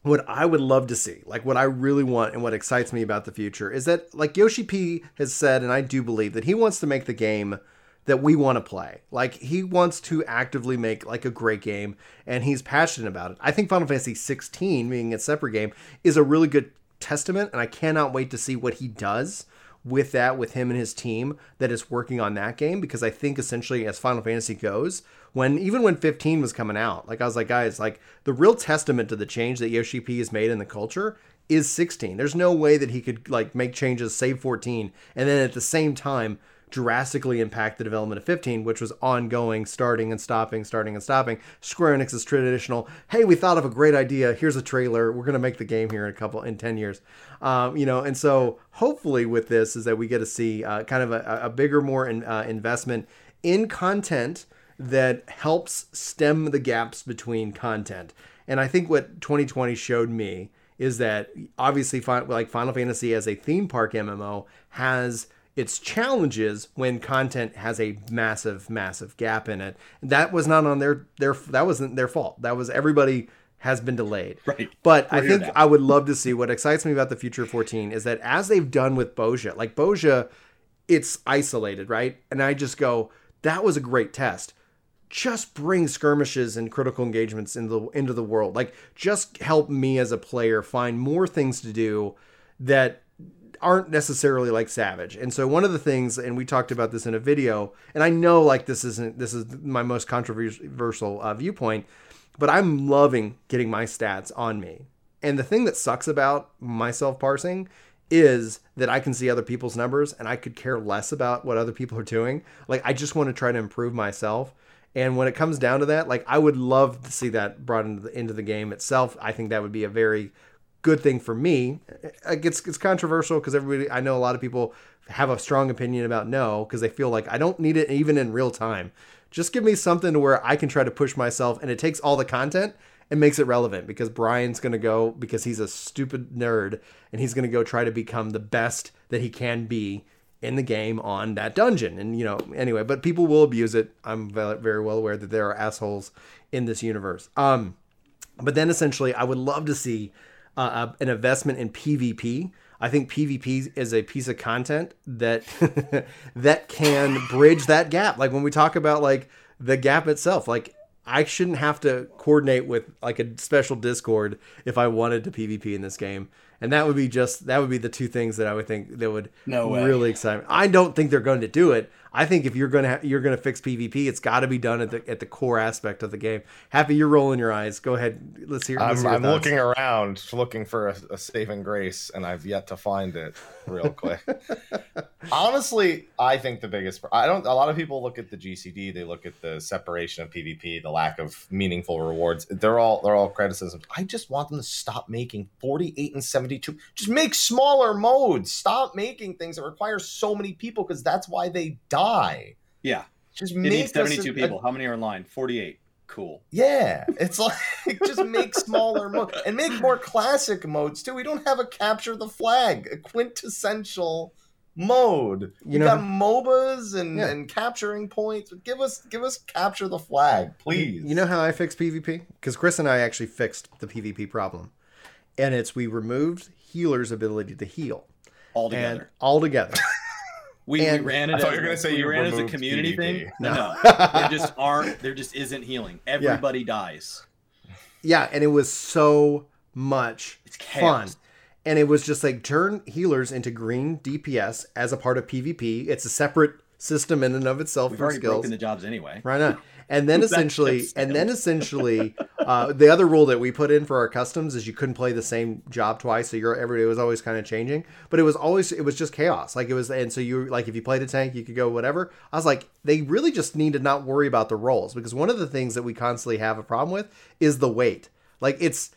what I would love to see, like what I really want and what excites me about the future, is that like Yoshi P has said, and I do believe that he wants to make the game that we want to play. Like he wants to actively make like a great game and he's passionate about it. I think Final Fantasy 16 being a separate game is a really good testament and I cannot wait to see what he does with that with him and his team that is working on that game because I think essentially as Final Fantasy goes, when even when 15 was coming out, like I was like guys, like the real testament to the change that Yoshi P has made in the culture is 16. There's no way that he could like make changes save 14 and then at the same time drastically impact the development of 15, which was ongoing, starting and stopping, starting and stopping. Square Enix's traditional, hey, we thought of a great idea. Here's a trailer. We're going to make the game here in a couple, in 10 years. Um, you know, and so hopefully with this is that we get to see uh, kind of a, a bigger, more in, uh, investment in content that helps stem the gaps between content. And I think what 2020 showed me is that obviously, like Final Fantasy as a theme park MMO has its challenges when content has a massive, massive gap in it. That was not on their their that wasn't their fault. That was everybody has been delayed. Right. But We're I think I would love to see what excites me about the future of 14 is that as they've done with Bozja, like Bozja, it's isolated, right? And I just go, that was a great test. Just bring skirmishes and critical engagements into the into the world. Like just help me as a player find more things to do that aren't necessarily like Savage. And so one of the things, and we talked about this in a video, and I know like this isn't this is my most controversial uh, viewpoint, but I'm loving getting my stats on me And the thing that sucks about myself parsing is that I can see other people's numbers and I could care less about what other people are doing. Like I just want to try to improve myself. And when it comes down to that, like I would love to see that brought into the, into the game itself. I think that would be a very good thing for me. It's it's controversial because everybody I know a lot of people have a strong opinion about no because they feel like I don't need it even in real time. Just give me something to where I can try to push myself and it takes all the content and makes it relevant because Brian's going to go because he's a stupid nerd and he's going to go try to become the best that he can be in the game on that dungeon. And, you know, anyway, but people will abuse it. I'm very well aware that there are assholes in this universe. Um, but then essentially, I would love to see uh, an investment in PvP. I think PvP is a piece of content that that can bridge that gap. Like when we talk about like the gap itself, like I shouldn't have to coordinate with like a special Discord if I wanted to PvP in this game and that would be just that would be the two things that I would think that would no way. really excite me. I don't think they're going to do it. I think if you're gonna ha- you're gonna fix PvP, it's got to be done at the at the core aspect of the game. Happy, you're rolling your eyes. Go ahead. Let's hear. Let's I'm, hear I'm looking around, looking for a, a saving grace, and I've yet to find it. Real quick. Honestly, I think the biggest. I don't. A lot of people look at the GCD. They look at the separation of PvP, the lack of meaningful rewards. They're all they're all criticisms. I just want them to stop making 48 and 72. Just make smaller modes. Stop making things that require so many people because that's why they die. Yeah. Just It make needs 72 a- people. How many are in line? 48. Cool. yeah, it's like just make smaller modes and make more classic modes too. We don't have a capture the flag, a quintessential mode. You You know- got MOBAs and, Yeah. and capturing points. Give us give us capture the flag, please. You know how I fix PvP? Because Chris and I actually fixed the PvP problem, and it's we removed healers' ability to heal All together. and all together. All together. we, and- we ran it I thought as, you were gonna say we you ran as a community PvP. thing. No. No. there just aren't there just isn't healing. Everybody dies. yeah, and it was so much It's fun. And it was just like turn healers into green DPS as a part of PvP. It's a separate system in and of itself We've for already skills. broken the jobs anyway. Right on. And then essentially, and then essentially, uh, the other rule that we put in for our customs is you couldn't play the same job twice. So your every day was always kind of changing, but it was always it was just chaos. Like it was, and so you like if you played a tank, you could go whatever. I was like, they really just need to not worry about the roles because one of the things that we constantly have a problem with is the wait. Like it's,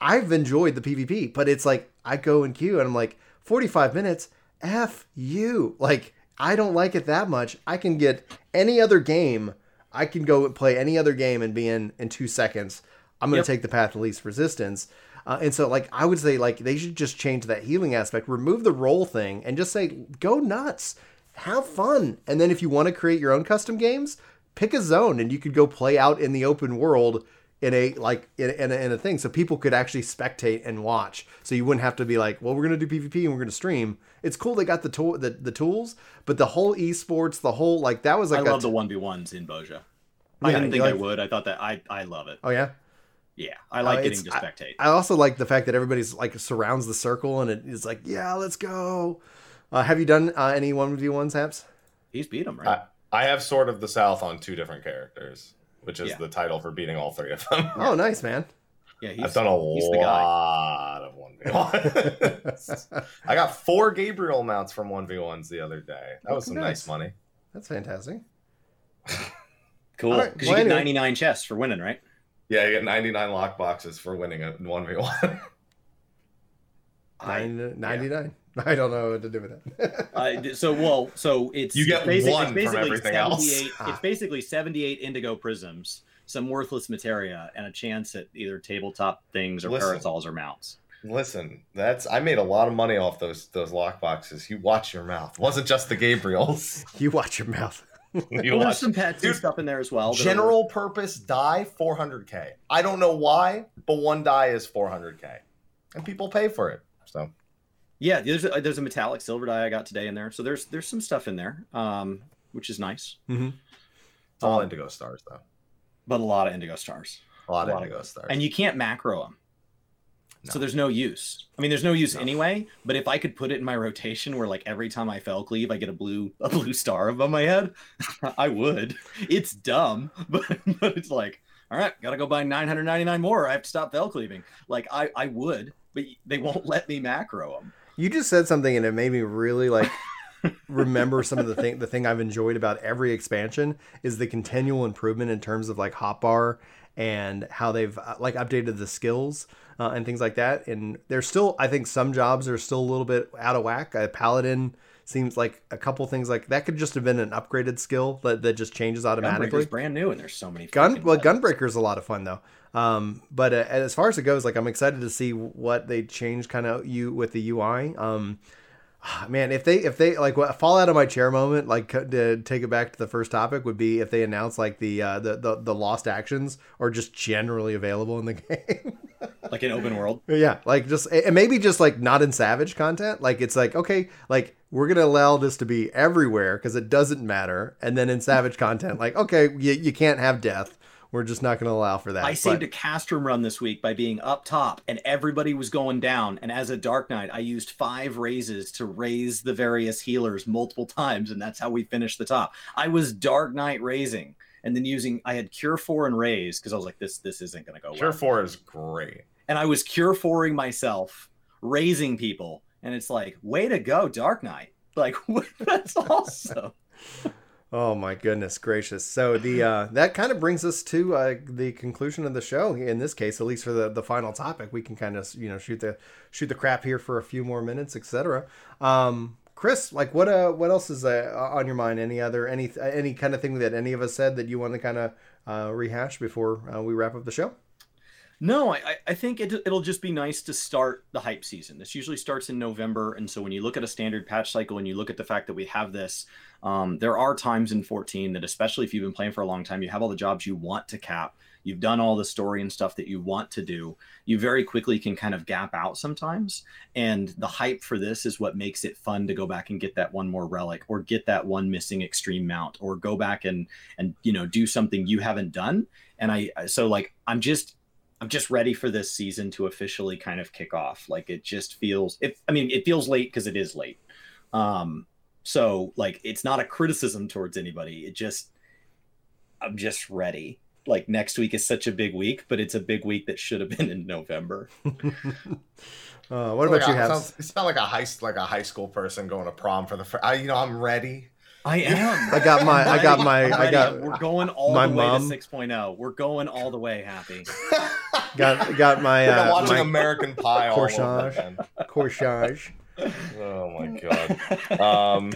I've enjoyed the PvP, but it's like I go in queue and I'm like 45 minutes. F you. Like I don't like it that much. I can get any other game. I can go and play any other game and be in in two seconds. I'm going to Yep. take the path of least resistance. Uh, and so, like, I would say, like, they should just change that healing aspect, remove the role thing, and just say, go nuts, have fun. And then, if you want to create your own custom games, pick a zone, and you could go play out in the open world in a like in, in, a, in a thing, so people could actually spectate and watch. So you wouldn't have to be like, well, we're gonna do PvP and we're gonna stream. It's cool they got the tool the, the tools, but the whole esports, the whole like that was like I a love the one v ones in Bozja. I Yeah, didn't you think I would. I thought that I I love it. oh yeah. Yeah, I like Uh, getting to spectate. I also like the fact that everybody's like surrounds the circle and it is like, yeah, let's go. Uh, have you done uh, any one v ones, Haps? He's beat him, right? I, I have Sword of the South on two different characters, which is Yeah. the title for beating all three of them. Oh, nice man. yeah, he's, I've done a he's lot of one v ones. I got four Gabriel mounts from one v ones the other day. That Oh, was some congrats. nice money. That's fantastic. Cool. All right, Because well, you get anyway. 99 chests for winning, right? Yeah, you get 99 lock boxes for winning a one v one. I- Nine, 99. I don't know what to do with that. Uh, so well, so it's You get basic- one it's from basically everything else. 78 It's basically seventy-eight indigo prisms, some worthless materia, and a chance at either tabletop things or Listen. parasols or mounts. Listen, that's I made a lot of money off those those lock boxes. You watch your mouth. It wasn't just the Gabriels. you watch your mouth. you Well, there's watch some pets Dude, and stuff in there as well. general purpose die 400k. I don't know why, but one die is 400k, and people pay for it. So Yeah, there's a, there's a metallic silver die I got today in there. So there's there's some stuff in there, um, which is nice. Mm-hmm. it's all Um, indigo stars though. But a lot of indigo stars, A lot a of lot of indigo stars. and you can't macro them. So there's no use. I mean, there's no use No. anyway. But if I could put it in my rotation, where like every time I fell cleave, I get a blue a blue star above my head, I would. It's dumb, but but it's like, all right, gotta go buy 999 more. I have to stop fell cleaving. Like I, I would, but they won't let me macro them. You just said something and it made me really like remember some of the thing the thing I've enjoyed about every expansion is the continual improvement in terms of like hotbar and how they've uh, like updated the skills uh, and things like that. And there's still I think some jobs are still a little bit out of whack. A paladin seems like a couple things like that could just have been an upgraded skill that, that just changes automatically. Gunbreaker's brand new, and there's so many Gun well, buttons. Gunbreaker's a lot of fun though. Um, but uh, as far as it goes, like I'm excited to see what they change kind of you with the UI. Um, man, if they if they like what fall out of my chair moment, like to take it back to the first topic would be if they announce like the uh, the, the the lost actions are just generally available in the game. like in open world. Yeah, like just and maybe just like not in Savage content. Like it's like okay, like we're gonna allow this to be everywhere because it doesn't matter. And then in Savage content, like okay, you, you can't have death. We're just not gonna allow for that. I saved But- a castrum run this week by being up top, and everybody was going down. And as a Dark Knight, I used five raises to raise the various healers multiple times, and that's how we finished the top. I was Dark Knight raising, and then using I had Cure Four and Raise because I was like, this this isn't gonna go Cure well. four is great. And I was Cure Fouring myself, raising people, and it's like, way to go, Dark Knight! Like that's awesome. Oh my goodness gracious! So the uh, that kind of brings us to uh, the conclusion of the show. In this case, at least for the, the final topic, we can kind of you know shoot the shoot the crap here for a few more minutes, etc. Um, Chris, like what uh what else is uh, on your mind? Any other any any kind of thing that any of us said that you want to kind of uh, rehash before uh, we wrap up the show? No, I, I- think it, it'll just be nice to start the hype season. This usually starts in November. And so when you look at a standard patch cycle and you look at the fact that we have this, um, there are times in 14 that, especially if you've been playing for a long time, you have all the jobs you want to cap. You've done all the story and stuff that you want to do. You very quickly can kind of gap out sometimes. And the hype for this is what makes it fun to go back and get that one more relic or get that one missing extreme mount or go back and, and, you know, do something you haven't done. And I, so like, I'm just, I'm just ready for this season to officially kind of kick off. Like it just feels it I mean it feels late because it is late. Um so like it's not a criticism towards anybody. It just I'm just ready. Like next week is such a big week, but it's a big week that should have been in November. Uh, what about Like you, a- Habs? sounds- You sound like a high like a high school person going to prom for the first. I, you know, I'm ready. I am. I got my I got my I'm I ready. got We're going all my the way mom- to 6.0. We're going all the way happy. got got my I'm uh, watching my American Pie Corsage. corsage. Oh my god. Um,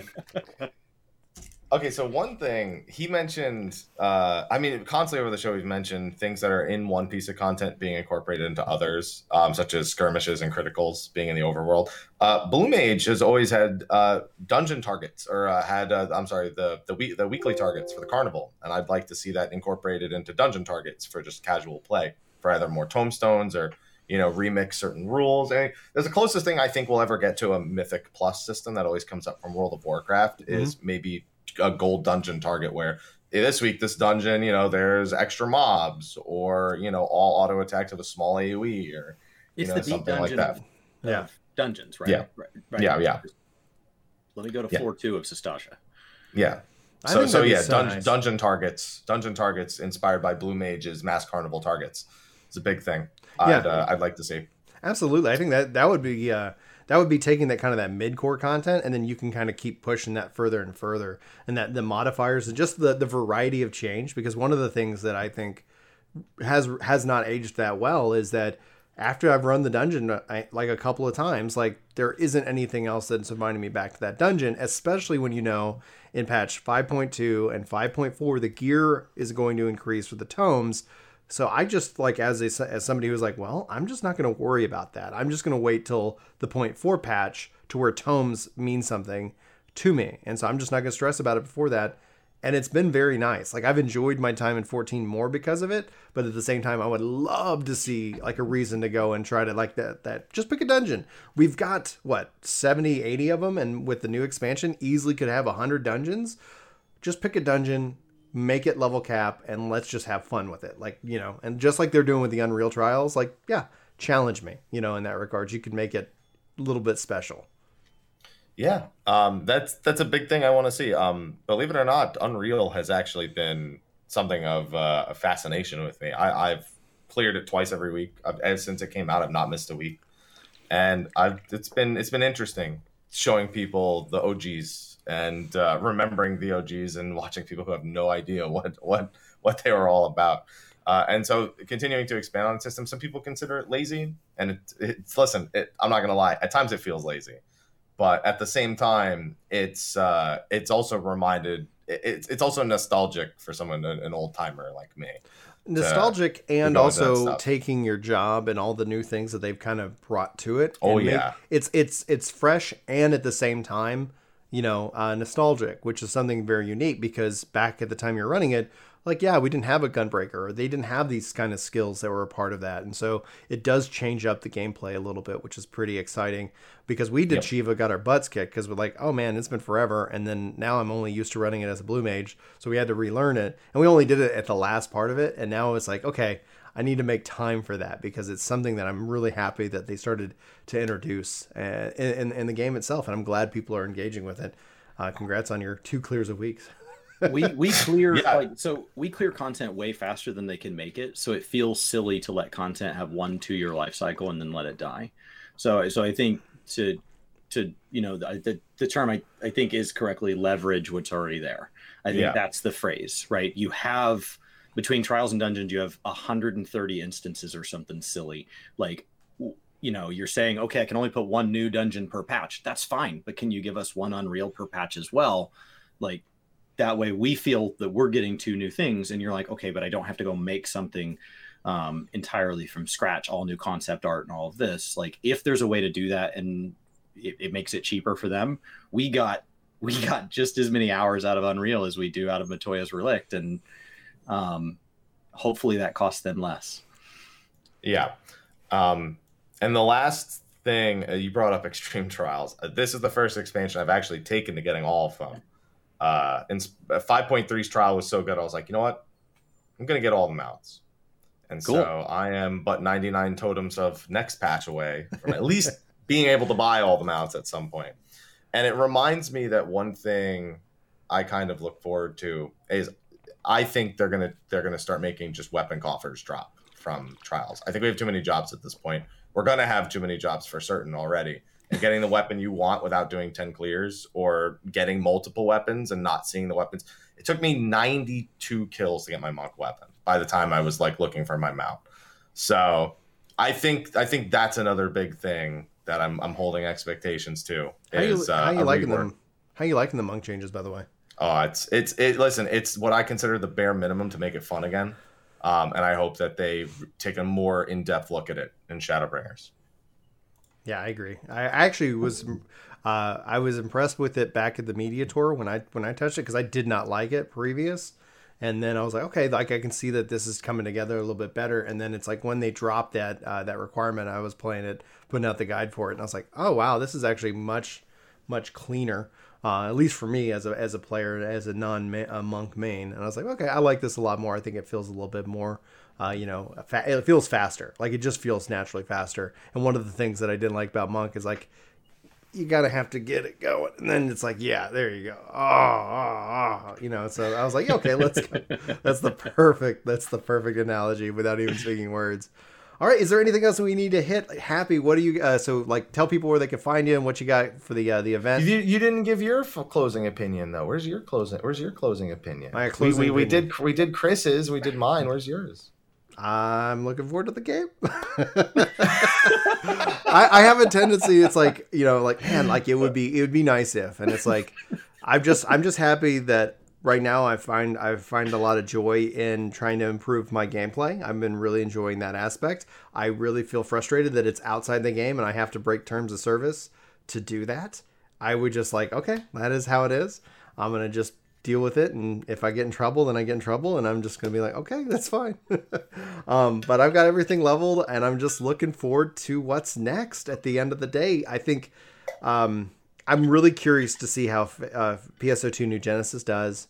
okay, so one thing he mentioned, uh, I mean, constantly over the show, he's mentioned things that are in one piece of content being incorporated into others, um, such as skirmishes and criticals being in the overworld. Uh, Blue Mage has always had uh, dungeon targets, or uh, had, uh, I'm sorry, the the, week, the weekly targets for the carnival, and I'd like to see that incorporated into dungeon targets for just casual play, for either more tombstones or you know remix certain rules. And that's the closest thing I think we'll ever get to a Mythic Plus system that always comes up from World of Warcraft is maybe a gold dungeon target where eh, this week this dungeon you know there's extra mobs or you know all auto attacks with a small AOE or It's know, the deep something like dungeon that. Yeah. dungeons, right? Yeah. Right, right. Yeah, yeah. Let me go to Yeah. floor two of Sastasha. yeah. I So so yeah, so dun- nice. dungeon targets, dungeon targets inspired by Blue Mage's Masked Carnivale targets. It's a big thing. Yeah. I'd, uh, I'd like to see. Absolutely, I think that that would be uh, that would be taking that kind of that mid core content, and then you can kind of keep pushing that further and further, and that the modifiers and just the the variety of change. Because one of the things that I think has has not aged that well is that after I've run the dungeon I, like a couple of times, like there isn't anything else that's reminding me back to that dungeon, especially when you know in patch 5.2 and 5.4 the gear is going to increase with the tomes. So I just like as a, as somebody who's like, well, I'm just not going to worry about that. I'm just going to wait till the point four patch to where tomes mean something to me, and so I'm just not going to stress about it before that. And it's been very nice. Like I've enjoyed my time in 14 more because of it, but at the same time, I would love to see like a reason to go and try to like that. That just pick a dungeon. We've got what 70, 80 of them, and with the new expansion, easily could have 100 dungeons. Just pick a dungeon, make it level cap and let's just have fun with it like you know and just like they're doing with the unreal trials like yeah challenge me you know in that regard you could make it a little bit special Yeah, um, that's that's a big thing I want to see. Um, believe it or not, Unreal has actually been something of uh, a fascination with me. I, I've cleared it twice every week I've, ever since it came out. I've not missed a week, and I've it's been it's been interesting showing people the OGs and uh, remembering the OGs and watching people who have no idea what what what they were all about. Uh, and so continuing to expand on the system, some people consider it lazy. And it, it's listen, it, I'm not gonna lie, at times it feels lazy, but at the same time, it's uh, it's also reminded it's it's also nostalgic for someone an old timer like me. Nostalgic to, and to also taking your job and all the new things that they've kind of brought to it. Oh yeah, it's it's it's fresh and at the same time, you know, uh, nostalgic, which is something very unique because back at the time you're running it, like yeah we didn't have a gunbreaker or they didn't have these kind of skills that were a part of that. And so it does change up the gameplay a little bit which is pretty exciting because we did yep. shiva got our butts kicked because we're like oh man it's been forever. And then now i'm only used to running it as a blue mage. So we had to relearn it. And we only did it at the last part of it. And now it's like okay I need to make time for that because it's something that I'm really happy that they started to introduce uh, in, in, in the game itself, and I'm glad people are engaging with it. Uh, congrats on your two clears of weeks. we we clear yeah. like so we clear content way faster than they can make it so it feels silly to let content have one two year life cycle and then let it die so so i think to to you know the the term i, I think is correctly leverage what's already there i think yeah. that's the phrase right you have between trials and dungeons you have 130 instances or something silly. Like you know you're saying okay i can only put one new dungeon per patch. That's fine but can you give us one unreal per patch as well? Like that way we feel that we're getting two new things and you're like okay but i don't have to go make something um, entirely from scratch all new concept art and all of this. Like if there's a way to do that and it, it makes it cheaper for them we got we got just as many hours out of unreal as we do out of matoya's relict and um, hopefully that costs them less yeah um, and the last thing uh, you brought up extreme trials uh, this is the first expansion i've actually taken to getting all of them uh, and 5.3's trial was so good. I was like, you know what? I'm going to get all the mounts. And cool. so I am but 99 totems of next patch away from at least being able to buy all the mounts at some point. And it reminds me that one thing I kind of look forward to is I think they're gonna they're gonna start making just weapon coffers drop from trials. I think we have too many jobs at this point. We're gonna have too many jobs for certain already and getting the weapon you want without doing 10 clears or getting multiple weapons and not seeing the weapons. It took me 92 kills to get my monk weapon by the time I was like looking for my mount. So I think I think that's another big thing that I'm I'm holding expectations to. Is, how you, uh, how you liking them? How you liking the monk changes, by the way? Oh, it's it's it. Listen, it's what I consider the bare minimum to make it fun again, um, and I hope that they take a more in depth look at it in Shadowbringers. Yeah, I agree. I actually was uh, I was impressed with it back at the media tour when I when I touched it because I did not like it previous, and then I was like, okay, like I can see that this is coming together a little bit better. And then it's like when they dropped that uh, that requirement, I was playing it, putting out the guide for it, and I was like, oh wow, this is actually much much cleaner. Uh, at least for me as a as a player as a non monk main, and I was like, okay, I like this a lot more. I think it feels a little bit more uh, you know, fa- it feels faster. Like it just feels naturally faster. And one of the things that I didn't like about Monk is like you gotta have to get it going, and then it's like, yeah, there you go. Oh, oh, oh. you know. So I was like, okay, let's go. That's the perfect. That's the perfect analogy without even speaking words. All right, is there anything else we need to hit? Happy, what do you? Uh, so, like, tell people where they can find you and what you got for the uh, the event. You, you didn't give your closing opinion though. Where's your closing? Where's your closing opinion? My closing. We, we, we did we did Chris's. We did mine. Where's yours? I'm looking forward to the game. I, I, have a tendency. It's like you know, like man, like it would be it would be nice if, and it's like I'm just I'm just happy that right now I find I find a lot of joy in trying to improve my gameplay. I've been really enjoying that aspect. I really feel frustrated that it's outside the game and I have to break terms of service to do that. I would just like okay, that is how it is. I'm gonna just deal with it and if i get in trouble then i get in trouble and i'm just gonna be like okay that's fine um, but i've got everything leveled and i'm just looking forward to what's next at the end of the day i think um, i'm really curious to see how uh, pso2 new genesis does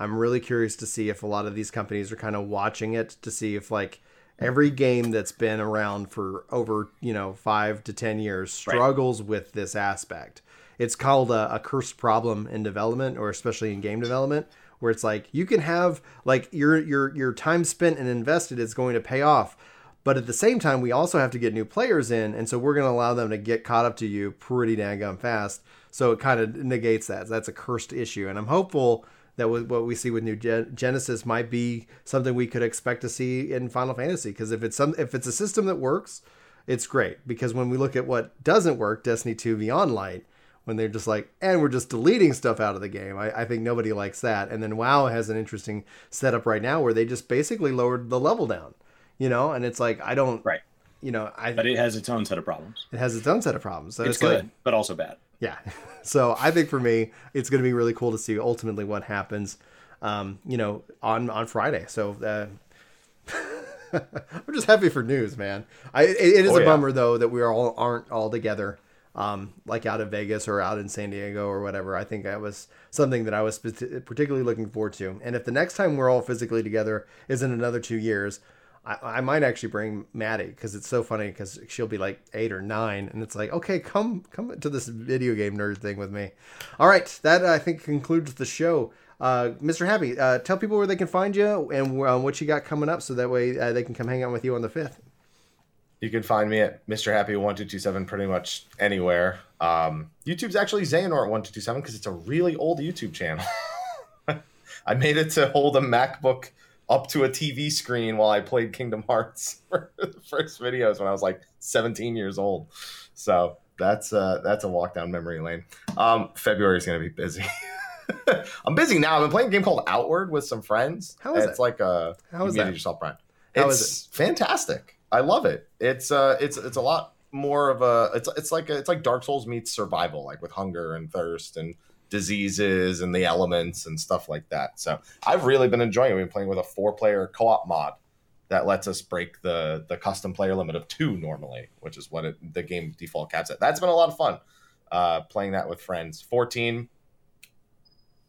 i'm really curious to see if a lot of these companies are kind of watching it to see if like every game that's been around for over you know five to ten years struggles right. with this aspect. It's called a, a cursed problem in development or especially in game development where it's like you can have like your your your time spent and invested is going to pay off but at the same time we also have to get new players in and so we're going to allow them to get caught up to you pretty dang fast. So it kind of negates that. That's a cursed issue and i'm hopeful that what we see with new Gen- genesis might be something we could expect to see in final fantasy because if it's some if it's a system that works it's great because when we look at what doesn't work destiny 2 beyond light when they're just like, and we're just deleting stuff out of the game. I, I, think nobody likes that. And then WoW has an interesting setup right now where they just basically lowered the level down, you know, and it's like, I don't, right. You know, I, but it has its own set of problems. It has its own set of problems. So it's, it's good, like, but also bad. Yeah. So I think for me, it's going to be really cool to see ultimately what happens, um, you know, on, on Friday. So, uh, I'm just happy for news, man. I, it, it is oh, a yeah. bummer though that we all aren't all together um, like out of Vegas or out in San Diego or whatever. I think that was something that I was particularly looking forward to. And if the next time we're all physically together is in another two years, I, I might actually bring Maddie because it's so funny because she'll be like eight or nine, and it's like, okay, come come to this video game nerd thing with me. All right, that I think concludes the show. Uh, Mr. Happy, uh, tell people where they can find you and uh, what you got coming up, so that way uh, they can come hang out with you on the fifth. You can find me at Mr. Happy one two two seven pretty much anywhere. Um, YouTube's actually Xehanort one two two seven because it's a really old YouTube channel. I made it to hold a MacBook up to a TV screen while I played Kingdom Hearts for the first videos when I was like 17 years old. So that's uh, that's a walk down memory lane. Um, February is going to be busy. I'm busy now. I've been playing a game called Outward with some friends. How is it's it? like a how is that? yourself, Brian. How it's is it? fantastic. I love it. It's uh, it's it's a lot more of a it's it's like a, it's like Dark Souls meets survival, like with hunger and thirst and diseases and the elements and stuff like that. So I've really been enjoying it. We've been playing with a four player co op mod that lets us break the the custom player limit of two normally, which is what it, the game default caps at. That's been a lot of fun uh, playing that with friends. 14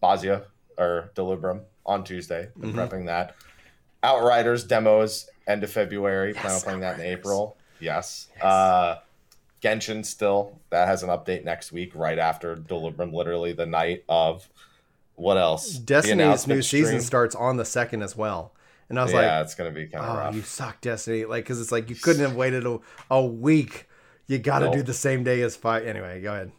Bozja or Delubrum on Tuesday. Been mm-hmm. prepping that. Outriders demos end of February. Yes, Plan on playing that in April. Yes. yes. Uh, Genshin still that has an update next week, right after Delubrum, literally the night of what else? Destiny's new stream. season starts on the second as well. And I was yeah, like, "Yeah, it's gonna be kind of oh, rough." You suck, Destiny. Like, because it's like you couldn't have waited a, a week. You got to do the same day as fight. Anyway, go ahead.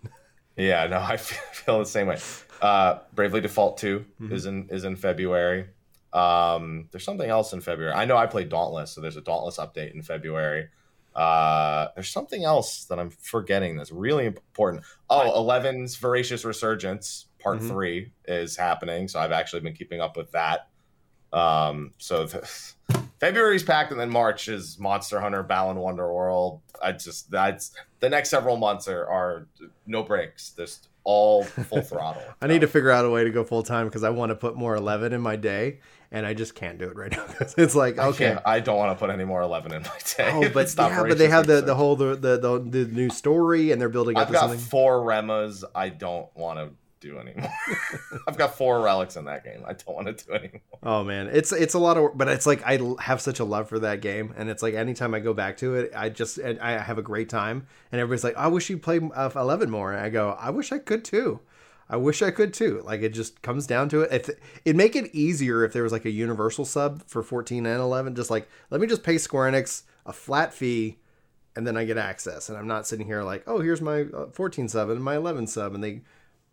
Yeah, no, I feel the same way. Uh, Bravely Default 2 mm-hmm. is in is in February. Um, there's something else in February. I know I played Dauntless, so there's a Dauntless update in February. Uh, there's something else that I'm forgetting that's really important. Oh, 11's Voracious Resurgence Part mm-hmm. Three is happening, so I've actually been keeping up with that. Um, so the, February's packed, and then March is Monster Hunter, Balan Wonderworld. I just that's the next several months are are no breaks. Just all full throttle. I need to figure out a way to go full time because I want to put more 11 in my day, and I just can't do it right now. it's like okay, I, I, don't want to put any more 11 in my day. Oh, but yeah, but they have the, the whole the, the, the new story, and they're building up. I've got something. four remas. I don't want to do anymore. I've got four relics in that game. I don't want to do anymore. Oh man, it's it's a lot of work, but it's like I have such a love for that game, and it's like anytime I go back to it, I just I have a great time. And everybody's like, "I wish you played uh, eleven more." And I go, "I wish I could too." I wish I could too. Like it just comes down to it. If it'd make it easier if there was like a universal sub for 14 and 11, just like let me just pay Square Enix a flat fee and then I get access. And I'm not sitting here like, oh, here's my uh, 14 sub and my 11 sub, and they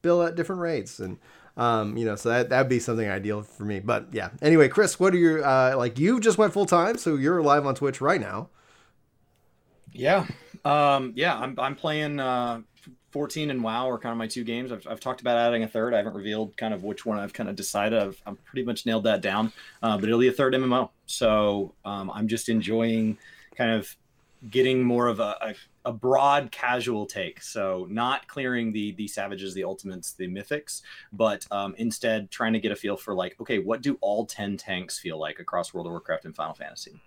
bill at different rates. And um, you know, so that that'd be something ideal for me. But yeah. Anyway, Chris, what are your uh, like? You just went full time, so you're live on Twitch right now. Yeah, um, yeah. I'm I'm playing uh, 14 and WoW are kind of my two games. I've, I've talked about adding a third. I haven't revealed kind of which one I've kind of decided. I've, I've pretty much nailed that down, uh, but it'll be a third MMO. So um, I'm just enjoying kind of getting more of a, a, a, broad casual take. So not clearing the the savages, the ultimates, the mythics, but um, instead trying to get a feel for like, okay, what do all 10 tanks feel like across World of Warcraft and Final Fantasy?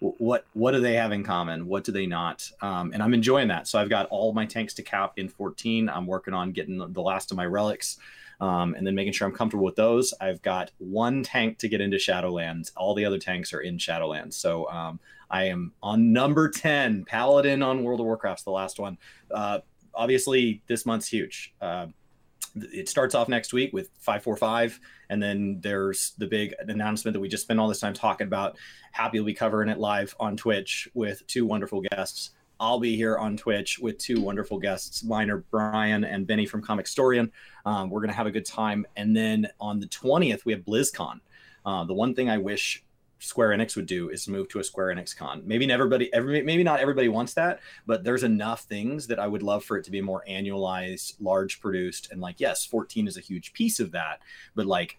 what what do they have in common? What do they not? Um, and i'm enjoying that. So i've got all my tanks to cap in 14 i'm working on getting the last of my relics um, and then making sure i'm comfortable with those. I've got one tank to get into shadowlands. All the other tanks are in shadowlands. So um, i am on number 10 paladin on world of warcraft's the last one. Uh, obviously this month's huge. Uh, it starts off next week with 545 and then there's the big announcement that we just spent all this time talking about. Happy to be covering it live on twitch with two wonderful guests. I'll be here on twitch with two wonderful guests mine are brian and benny from Comicstorian. Um, we're going to have a good time. And then on the 20th we have blizzcon. Uh, the one thing i wish Square Enix would do is move to a Square Enix con. Maybe everybody, every, maybe not everybody wants that, but there's enough things that I would love for it to be more annualized, large produced, and like yes, 14 is a huge piece of that, but like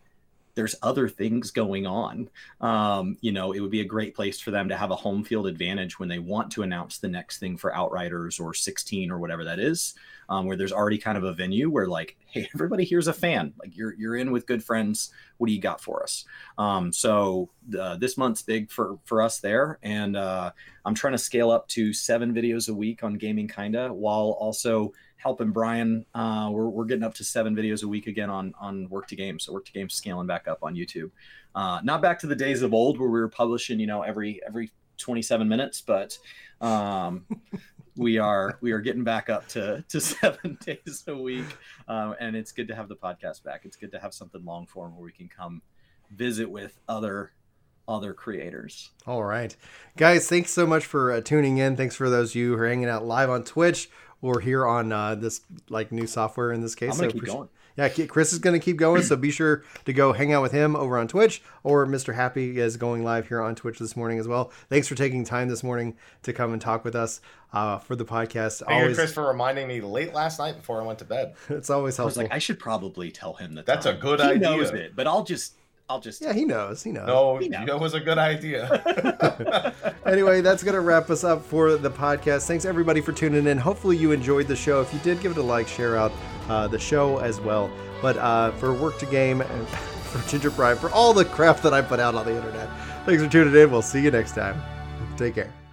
there's other things going on. Um, you know, it would be a great place for them to have a home field advantage when they want to announce the next thing for Outriders or 16 or whatever that is, um, where there's already kind of a venue where like, hey, everybody here's a fan. Like you're you're in with good friends. What do you got for us? Um, so uh, this month's big for for us there, and uh, I'm trying to scale up to seven videos a week on gaming kinda, while also helping Brian. Uh, we're, we're getting up to seven videos a week again on on Work to Game. So Work to Game scaling back up on YouTube. Uh, not back to the days of old where we were publishing, you know, every every 27 minutes, but um, we are we are getting back up to to seven days a week, um, and it's good to have the podcast back. It's good to have something long form where we can come visit with other other creators. All right, guys, thanks so much for uh, tuning in. Thanks for those of you who are hanging out live on Twitch or here on uh, this like new software in this case. I'm gonna so keep going. Yeah, Chris is going to keep going, so be sure to go hang out with him over on Twitch, or Mr. Happy is going live here on Twitch this morning as well. Thanks for taking time this morning to come and talk with us uh, for the podcast. Thank always, you, Chris, for reminding me late last night before I went to bed. It's always helpful. I was like, I should probably tell him that. That's time. a good he idea. Knows it, but I'll just I'll just. Yeah, he knows. He knows. No, He knows. you it was a good idea. anyway, that's going to wrap us up for the podcast. Thanks everybody for tuning in. Hopefully you enjoyed the show. If you did, give it a like, share out uh, the show as well. But uh, for Work to Game and for Ginger Pride, for all the crap that I put out on the internet, thanks for tuning in. We'll see you next time. Take care.